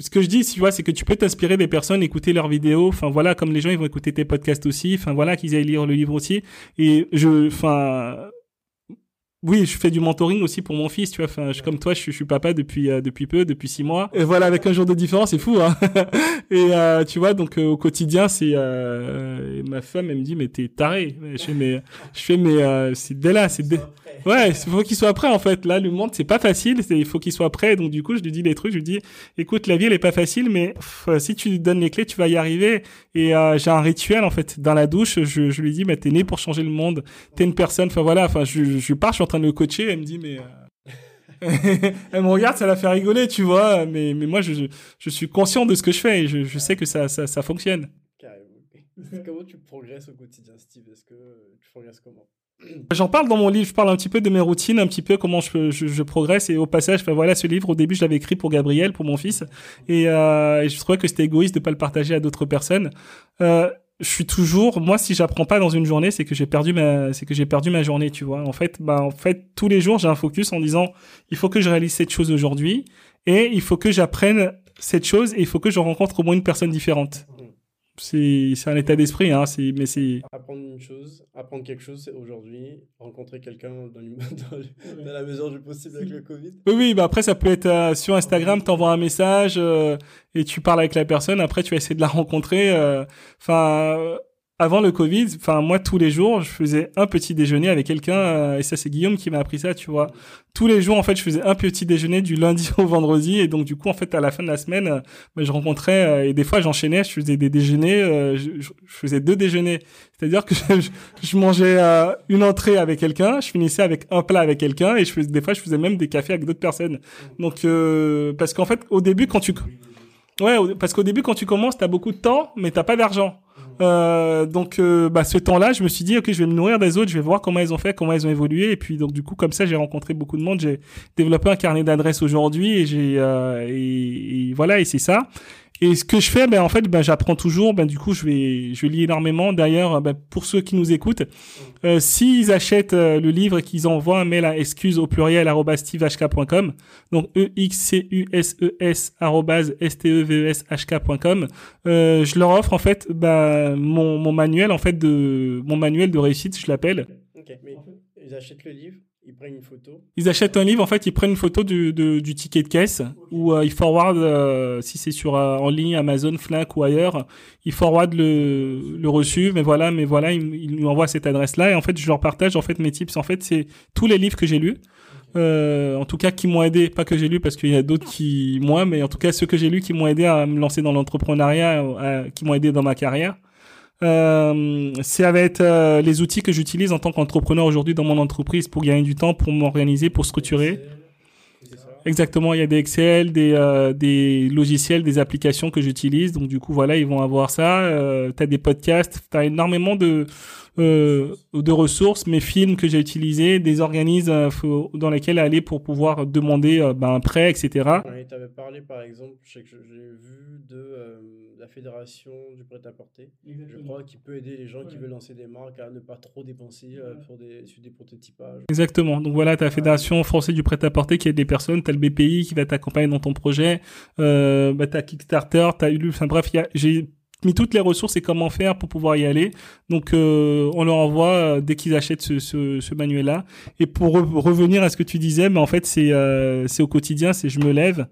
ce que je dis, tu vois, c'est que tu peux t'inspirer des personnes, écouter leurs vidéos. Enfin, voilà, comme les gens, ils vont écouter tes podcasts aussi. Enfin, voilà, qu'ils aillent lire le livre aussi. Et je, enfin. Oui, je fais du mentoring aussi pour mon fils, tu vois. Enfin, je, comme toi, je, je suis papa depuis euh, depuis peu, depuis six mois. Et voilà, avec un jour de différence, c'est fou, hein. et euh, tu vois, donc euh, au quotidien, c'est euh, ma femme, elle me dit, mais t'es taré. Je fais, mais je fais, mais euh, c'est dès là, c'est dès. Ouais, il faut qu'il soit prêt en fait. Là, le monde, c'est pas facile. Il faut qu'il soit prêt. Donc du coup, je lui dis des trucs. Je lui dis, écoute, la vie, elle est pas facile, mais si tu lui donnes les clés, tu vas y arriver. Et euh, j'ai un rituel en fait dans la douche. Je, je lui dis, mais t'es né pour changer le monde. T'es une personne. Enfin voilà. Enfin, je, je pars. Je suis en de le coacher. Elle me dit, mais. euh, elle me regarde, ça la fait rigoler, tu vois. Mais mais moi, je je, suis conscient de ce que je fais et je, je sais que ça ça, ça fonctionne. Carrément. Comment tu progresses au quotidien, Steve? Est-ce que tu progresses comment? J'en parle dans mon livre, je parle un petit peu de mes routines, un petit peu comment je, je, je progresse. Et au passage, enfin, voilà, ce livre, au début, je l'avais écrit pour Gabriel, pour mon fils. Et, euh, et je trouvais que c'était égoïste de pas le partager à d'autres personnes. Euh, je suis toujours, moi, si j'apprends pas dans une journée, c'est que j'ai perdu ma, c'est que j'ai perdu ma journée, tu vois. En fait, bah, en fait, tous les jours, j'ai un focus en disant, il faut que je réalise cette chose aujourd'hui et il faut que j'apprenne cette chose et il faut que je rencontre au moins une personne différente. C'est, c'est un état d'esprit, hein. C'est, mais c'est, Apprendre une chose, apprendre quelque chose c'est aujourd'hui, rencontrer quelqu'un dans la mesure du possible avec le Covid. Oui, oui, bah après, ça peut être euh, sur Instagram, t'envoies un message euh, et tu parles avec la personne. Après, tu vas essayer de la rencontrer. euh, Enfin, euh, avant le Covid, enfin, moi, tous les jours, je faisais un petit déjeuner avec quelqu'un. euh, et ça, c'est Guillaume qui m'a appris ça, tu vois. Tous les jours, en fait, je faisais un petit déjeuner du lundi au vendredi. Et donc, du coup, en fait, à la fin de la semaine, euh, je rencontrais, euh, et des fois, j'enchaînais, je faisais des déjeuners, euh, je, je- faisais deux déjeuners. C'est-à-dire que je, je mangeais une entrée avec quelqu'un, je finissais avec un plat avec quelqu'un, et je faisais, des fois, je faisais même des cafés avec d'autres personnes. Donc, parce qu'en fait, au début, quand tu, ouais, parce qu'au début, quand tu commences, t'as beaucoup de temps, mais t'as pas d'argent. Euh, donc, euh, bah, ce temps-là, je me suis dit, ok, je vais me nourrir des autres, je vais voir comment ils ont fait, comment ils ont évolué, et puis donc du coup, comme ça, j'ai rencontré beaucoup de monde, j'ai développé un carnet d'adresses aujourd'hui, et euh, et voilà, et c'est ça. Et ce que je fais, ben en fait, ben j'apprends toujours. Ben du coup, je vais, je lis énormément. D'ailleurs, ben, pour ceux qui nous écoutent, euh, s'ils achètent euh, le livre et qu'ils envoient un mail à excuse au pluriel stevehk.com, donc e x c u s e s s t e e euh, je leur offre en fait ben, mon, mon manuel en fait de mon manuel de réussite, je l'appelle. Ok, mais ils achètent le livre, ils prennent une photo. Ils achètent un livre, en fait, ils prennent une photo du, de- du ticket de caisse ou euh, ils forward, euh, si c'est sur euh, en ligne Amazon, Fnac ou ailleurs, ils forward le, le reçu. Mais voilà, mais voilà, ils, ils nous envoient cette adresse-là et en fait, je leur partage en fait mes tips. En fait, c'est tous les livres que j'ai lus. En tout cas, qui m'ont aidé, pas que j'ai lu parce qu'il y a d'autres qui, moi, mais en tout cas, ceux que j'ai lus qui m'ont aidé à me lancer dans l'entrepreneuriat, qui m'ont aidé dans ma carrière. Euh, ça va être euh, les outils que j'utilise en tant qu'entrepreneur aujourd'hui dans mon entreprise pour gagner du temps, pour m'organiser, pour structurer. Exactement, il y a des Excel, des, euh, des logiciels, des applications que j'utilise. Donc du coup, voilà, ils vont avoir ça. Euh, tu as des podcasts, tu as énormément de, euh, de ressources, mes films que j'ai utilisés, des organismes dans lesquels aller pour pouvoir demander ben, un prêt, etc. tu avais parlé par exemple, je sais que j'ai vu de la fédération du prêt-à-porter, je crois, qui peut aider les gens qui veulent lancer des marques à ne pas trop dépenser pour des, sur des prototypages. Exactement. Donc voilà, tu as la fédération française du prêt-à-porter qui aide des personnes, tu as le BPI qui va t'accompagner dans ton projet, euh, bah, tu as Kickstarter, tu as Ulu, enfin bref, j'ai mis toutes les ressources et comment faire pour pouvoir y aller. Donc, euh, on leur envoie euh, dès qu'ils achètent ce, ce, ce manuel-là. Et pour revenir à ce que tu disais, mais en fait, c'est euh, c'est au quotidien, c'est je me lève,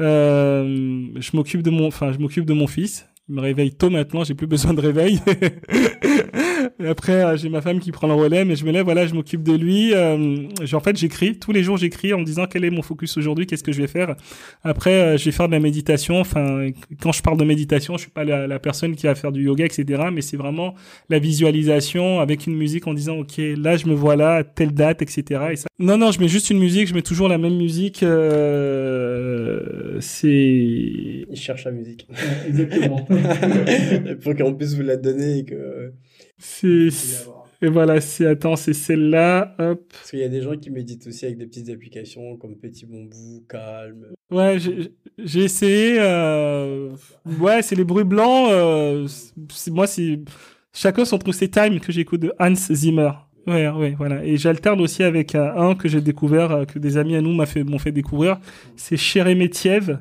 euh, je m'occupe de mon, enfin, je m'occupe de mon fils. Il me réveille tôt maintenant, j'ai plus besoin de réveil. Et après, euh, j'ai ma femme qui prend le relais, mais je me lève, voilà, je m'occupe de lui. Euh, en fait, j'écris. Tous les jours, j'écris en me disant quel est mon focus aujourd'hui, qu'est-ce que je vais faire. Après, euh, je vais faire de la méditation. Enfin, quand je parle de méditation, je suis pas la, la personne qui va faire du yoga, etc. Mais c'est vraiment la visualisation avec une musique en disant, OK, là, je me vois là, à telle date, etc. Et ça... Non, non, je mets juste une musique, je mets toujours la même musique. Euh, c'est... Il cherche la musique. Exactement. Pour qu'on puisse vous la donner et que... C'est et voilà, c'est attends, c'est celle-là, hop. Parce qu'il y a des gens qui méditent aussi avec des petites applications comme Petit Bambou, Calme. Ouais, j'ai essayé. Euh... Ouais, c'est les bruits blancs. Euh... Moi, c'est chacun son truc. C'est Time que j'écoute de Hans Zimmer. Ouais, ouais, voilà. Et j'alterne aussi avec un que j'ai découvert, euh, que des amis à nous m'ont fait, fait découvrir. C'est Cheremetiev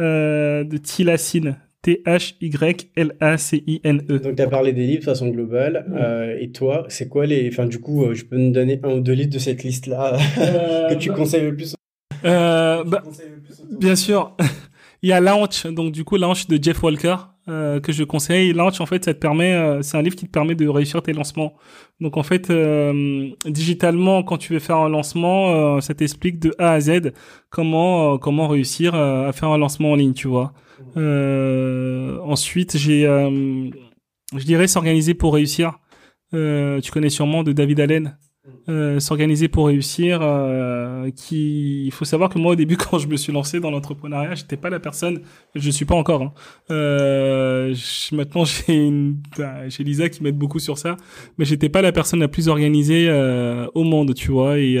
euh, de Tilacine. T-H-Y-L-A-C-I-N-E. Donc, tu as parlé des livres de façon globale. Euh, et toi, c'est quoi les. Enfin, du coup, euh, je peux nous donner un ou deux livres de cette liste-là euh, que tu conseilles le plus bah, Bien sûr. Il y a Launch, donc du coup, Launch de Jeff Walker, que je conseille. Launch, en fait, ça te permet. c'est un livre qui te permet de réussir tes lancements. Donc, en fait, digitalement, quand tu veux faire un lancement, ça t'explique de A à Z comment, comment réussir à faire un lancement en ligne, tu vois. Euh, ensuite, j'ai, euh, je dirais, s'organiser pour réussir. Euh, tu connais sûrement de David Allen. Euh, s'organiser pour réussir. Euh, qui, il faut savoir que moi au début quand je me suis lancé dans l'entrepreneuriat, j'étais pas la personne. Je suis pas encore. Hein. Euh, maintenant j'ai une, bah, j'ai Lisa qui m'aide beaucoup sur ça, mais j'étais pas la personne la plus organisée au monde, tu vois. Et,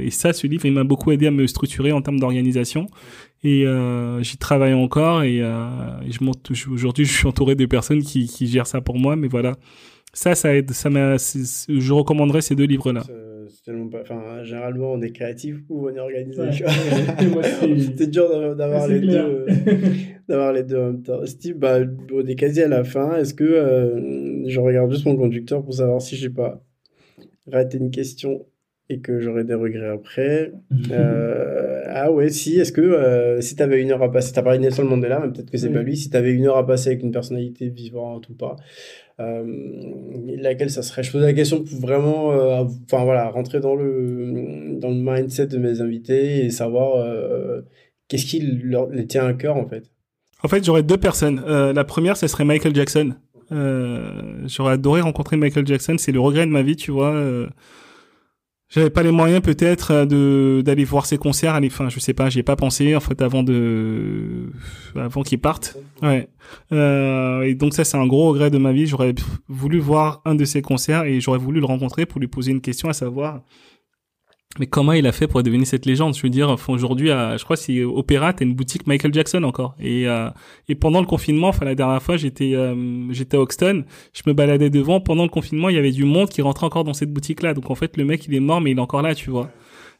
et ça, ce livre, il m'a beaucoup aidé à me structurer en termes d'organisation. Et euh, j'y travaille encore et, euh, je monte aujourd'hui je suis entouré de personnes qui, qui gèrent ça pour moi mais voilà ça ça aide ça m'a je recommanderais ces deux livres là enfin généralement on est créatif ou on est organisé c'est dur d'avoir les deux d'avoir les deux en même temps. Steve bah, on est quasi à la fin. Est-ce que euh, je regarde juste mon conducteur pour savoir si j'ai pas raté une question et que j'aurais des regrets après. Euh, ah ouais, si, est-ce que euh, si tu avais une heure à passer, tu as parlé de Nelson Mandela, mais peut-être que c'est pas lui, si tu avais une heure à passer avec une personnalité vivante ou pas, euh, laquelle ça serait? Je pose la question pour vraiment enfin voilà, rentrer dans le, dans le mindset de mes invités et savoir qu'est-ce qui leur les tient à cœur en fait. En fait, j'aurais deux personnes. la première, ce serait Michael Jackson. j'aurais adoré rencontrer Michael Jackson, c'est le regret de ma vie, tu vois j'avais pas les moyens peut-être euh, de d'aller voir ses concerts. Aller, enfin, je sais pas, j'y ai pas pensé en fait avant de avant qu'ils partent. Ouais. Euh, et donc ça, c'est un gros regret de ma vie. J'aurais voulu voir un de ses concerts et j'aurais voulu le rencontrer pour lui poser une question à savoir mais comment il a fait pour devenir cette légende? Je veux dire, aujourd'hui, je crois c'est Opéra, t'as une boutique Michael Jackson encore. Et, euh, et pendant le confinement, enfin la dernière fois, j'étais euh, j'étais à Hoxton, je me baladais devant. Pendant le confinement, il y avait du monde qui rentrait encore dans cette boutique-là. Donc en fait, le mec, il est mort, mais il est encore là, tu vois.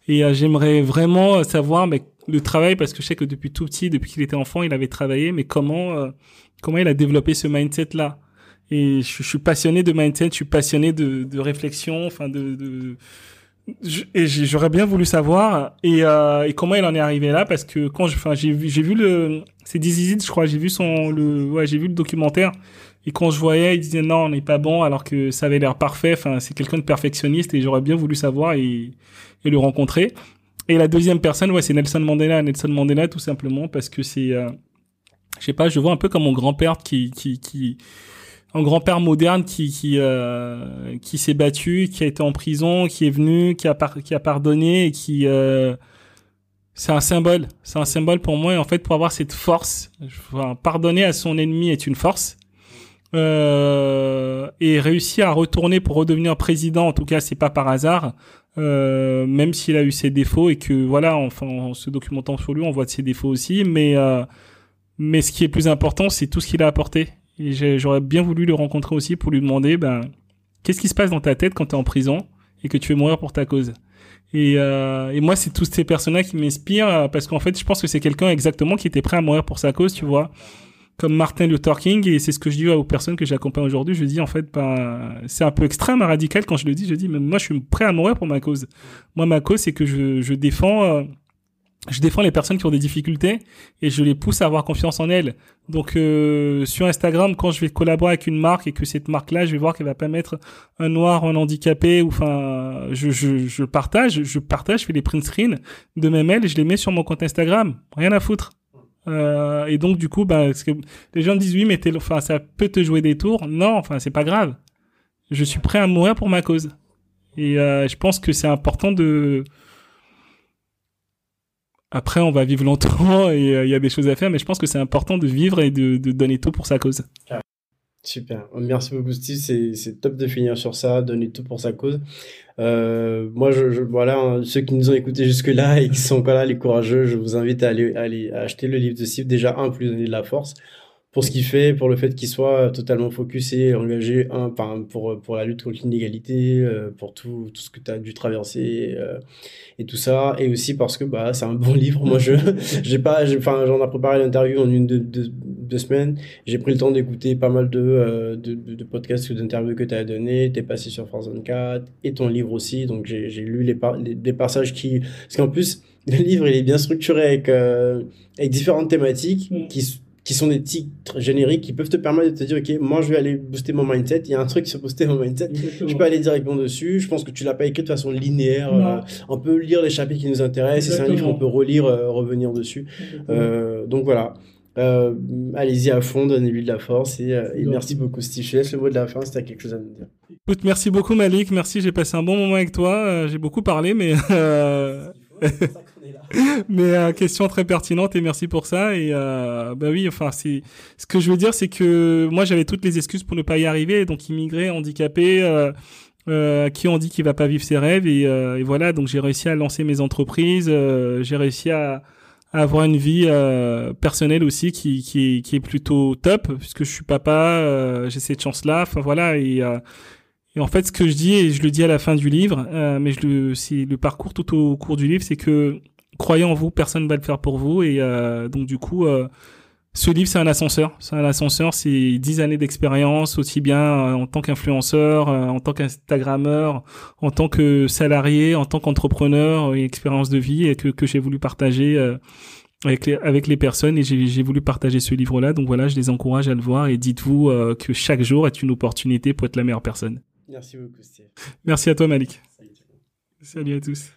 Et euh, j'aimerais vraiment savoir mais, le travail, parce que je sais que depuis tout petit, depuis qu'il était enfant, il avait travaillé, mais comment comment il a développé ce mindset-là? Et je, je, suis passionné de mindset, je suis passionné de, de réflexion, enfin de, de et j'aurais bien voulu savoir et, euh, et, comment il en est arrivé là parce que quand je, enfin, j'ai vu, j'ai vu le, c'est Dizzy je crois, j'ai vu son, le, ouais, j'ai vu le documentaire et quand je voyais, il disait non, on n'est pas bon alors que ça avait l'air parfait. Enfin, c'est quelqu'un de perfectionniste et j'aurais bien voulu savoir et, et le rencontrer. Et la deuxième personne, ouais, c'est Nelson Mandela. Nelson Mandela, tout simplement parce que c'est, euh, je sais pas, je vois un peu comme mon grand-père qui, qui, qui un grand-père moderne qui qui euh, qui s'est battu, qui a été en prison, qui est venu, qui a qui a pardonné et qui euh, c'est un symbole. C'est un symbole pour moi. Et en fait, pour avoir cette force, pardonner à son ennemi est une force. Euh, et réussir à retourner pour redevenir président, en tout cas, c'est pas par hasard. Euh, même s'il a eu ses défauts et que voilà, enfin, en se documentant sur lui, on voit de ses défauts aussi. Mais euh, mais ce qui est plus important, c'est tout ce qu'il a apporté. Et j'aurais bien voulu le rencontrer aussi pour lui demander, ben, qu'est-ce qui se passe dans ta tête quand tu es en prison et que tu veux mourir pour ta cause? Et, euh, et moi, c'est tous ces personnes-là qui m'inspirent euh, parce qu'en fait, je pense que c'est quelqu'un exactement qui était prêt à mourir pour sa cause, tu vois comme Martin Luther King et c'est ce que je dis aux personnes que j'accompagne aujourd'hui je dis en fait ben c'est un peu extrême radical quand je le dis je dis mais moi je suis prêt à mourir pour ma cause moi ma cause c'est que je, je défends euh, je défends les personnes qui ont des difficultés et je les pousse à avoir confiance en elles. Donc euh, sur Instagram, quand je vais collaborer avec une marque et que cette marque-là, je vais voir qu'elle va pas mettre un noir, un handicapé, ou enfin, je, je, je partage, je partage, je fais des print screens de mes mails je les mets sur mon compte Instagram. Rien à foutre. Euh, et donc du coup, bah, que les gens disent oui, mais enfin, ça peut te jouer des tours. Non, enfin, c'est pas grave. Je suis prêt à mourir pour ma cause. Et euh, je pense que c'est important de après, on va vivre longtemps et euh, il y a des choses à faire, mais je pense que c'est important de vivre et de, donner tout pour sa cause. Super. Merci beaucoup, Steve. C'est top de finir sur ça, donner tout pour sa cause. Euh, moi, je, voilà, hein, ceux qui nous ont écoutés jusque-là et qui sont encore là, les courageux, je vous invite à aller, aller acheter le livre de Steve. Déjà, un, plus donner de la force pour ce qu'il fait, pour le fait qu'il soit totalement focusé, engagé un, pour, pour la lutte contre l'inégalité, euh, pour tout, tout ce que tu as dû traverser euh, et tout ça. Et aussi parce que bah, c'est un bon livre. Moi, je j'ai pas, enfin, j'en ai préparé l'interview en une, deux, deux, deux semaines. J'ai pris le temps d'écouter pas mal de, euh, de, de, podcasts ou d'interviews que tu as donné. Tu es passé sur France 24 et ton livre aussi. Donc, j'ai lu les, les, des passages qui. Parce qu'en plus, le livre, il est bien structuré avec, avec différentes thématiques mm. qui qui sont des titres génériques qui peuvent te permettre de te dire, OK, moi, je vais aller booster mon mindset. Il y a un truc sur booster mon mindset. Je peux aller directement dessus. Je pense que tu l'as pas écrit de façon linéaire. Euh, on peut lire les chapitres qui nous intéressent. C'est un livre qu'on peut relire, euh, revenir dessus. Euh, donc voilà. Euh, allez-y à fond, donnez-lui de la force et, et merci beaucoup Steve. Je te laisse le mot de la fin si tu as quelque chose à nous dire. Écoute, merci beaucoup Malik, merci, j'ai passé un bon moment avec toi. j'ai beaucoup parlé, mais mais euh, question très pertinente et merci pour ça. Et euh, bah oui, enfin, c'est ce que je veux dire, c'est que moi j'avais toutes les excuses pour ne pas y arriver, donc immigré, handicapé. Euh, euh, qui on dit qu'il va pas vivre ses rêves. Et, euh, et voilà. Donc j'ai réussi à lancer mes entreprises. J'ai réussi à, à, avoir une vie personnelle aussi qui, qui, qui est plutôt top puisque je suis papa j'ai cette chance là enfin voilà. Et et en fait, ce que je dis, et je le dis à la fin du livre, euh, mais je le, c'est le parcours tout au cours du livre, c'est que croyez en vous, personne ne va le faire pour vous. Et euh, donc du coup, euh, ce livre, c'est un ascenseur. C'est un ascenseur, c'est dix années d'expérience, aussi bien euh, en tant qu'influenceur, en tant qu'instagrammeur, en tant que salarié, en tant qu'entrepreneur, une expérience de vie et que, que j'ai voulu partager avec les, avec les personnes et j'ai voulu partager ce livre-là. Donc voilà, je les encourage à le voir et dites-vous que chaque jour est une opportunité pour être la meilleure personne. Merci beaucoup, Steve. Merci à toi, Malik. Salut, Salut à tous.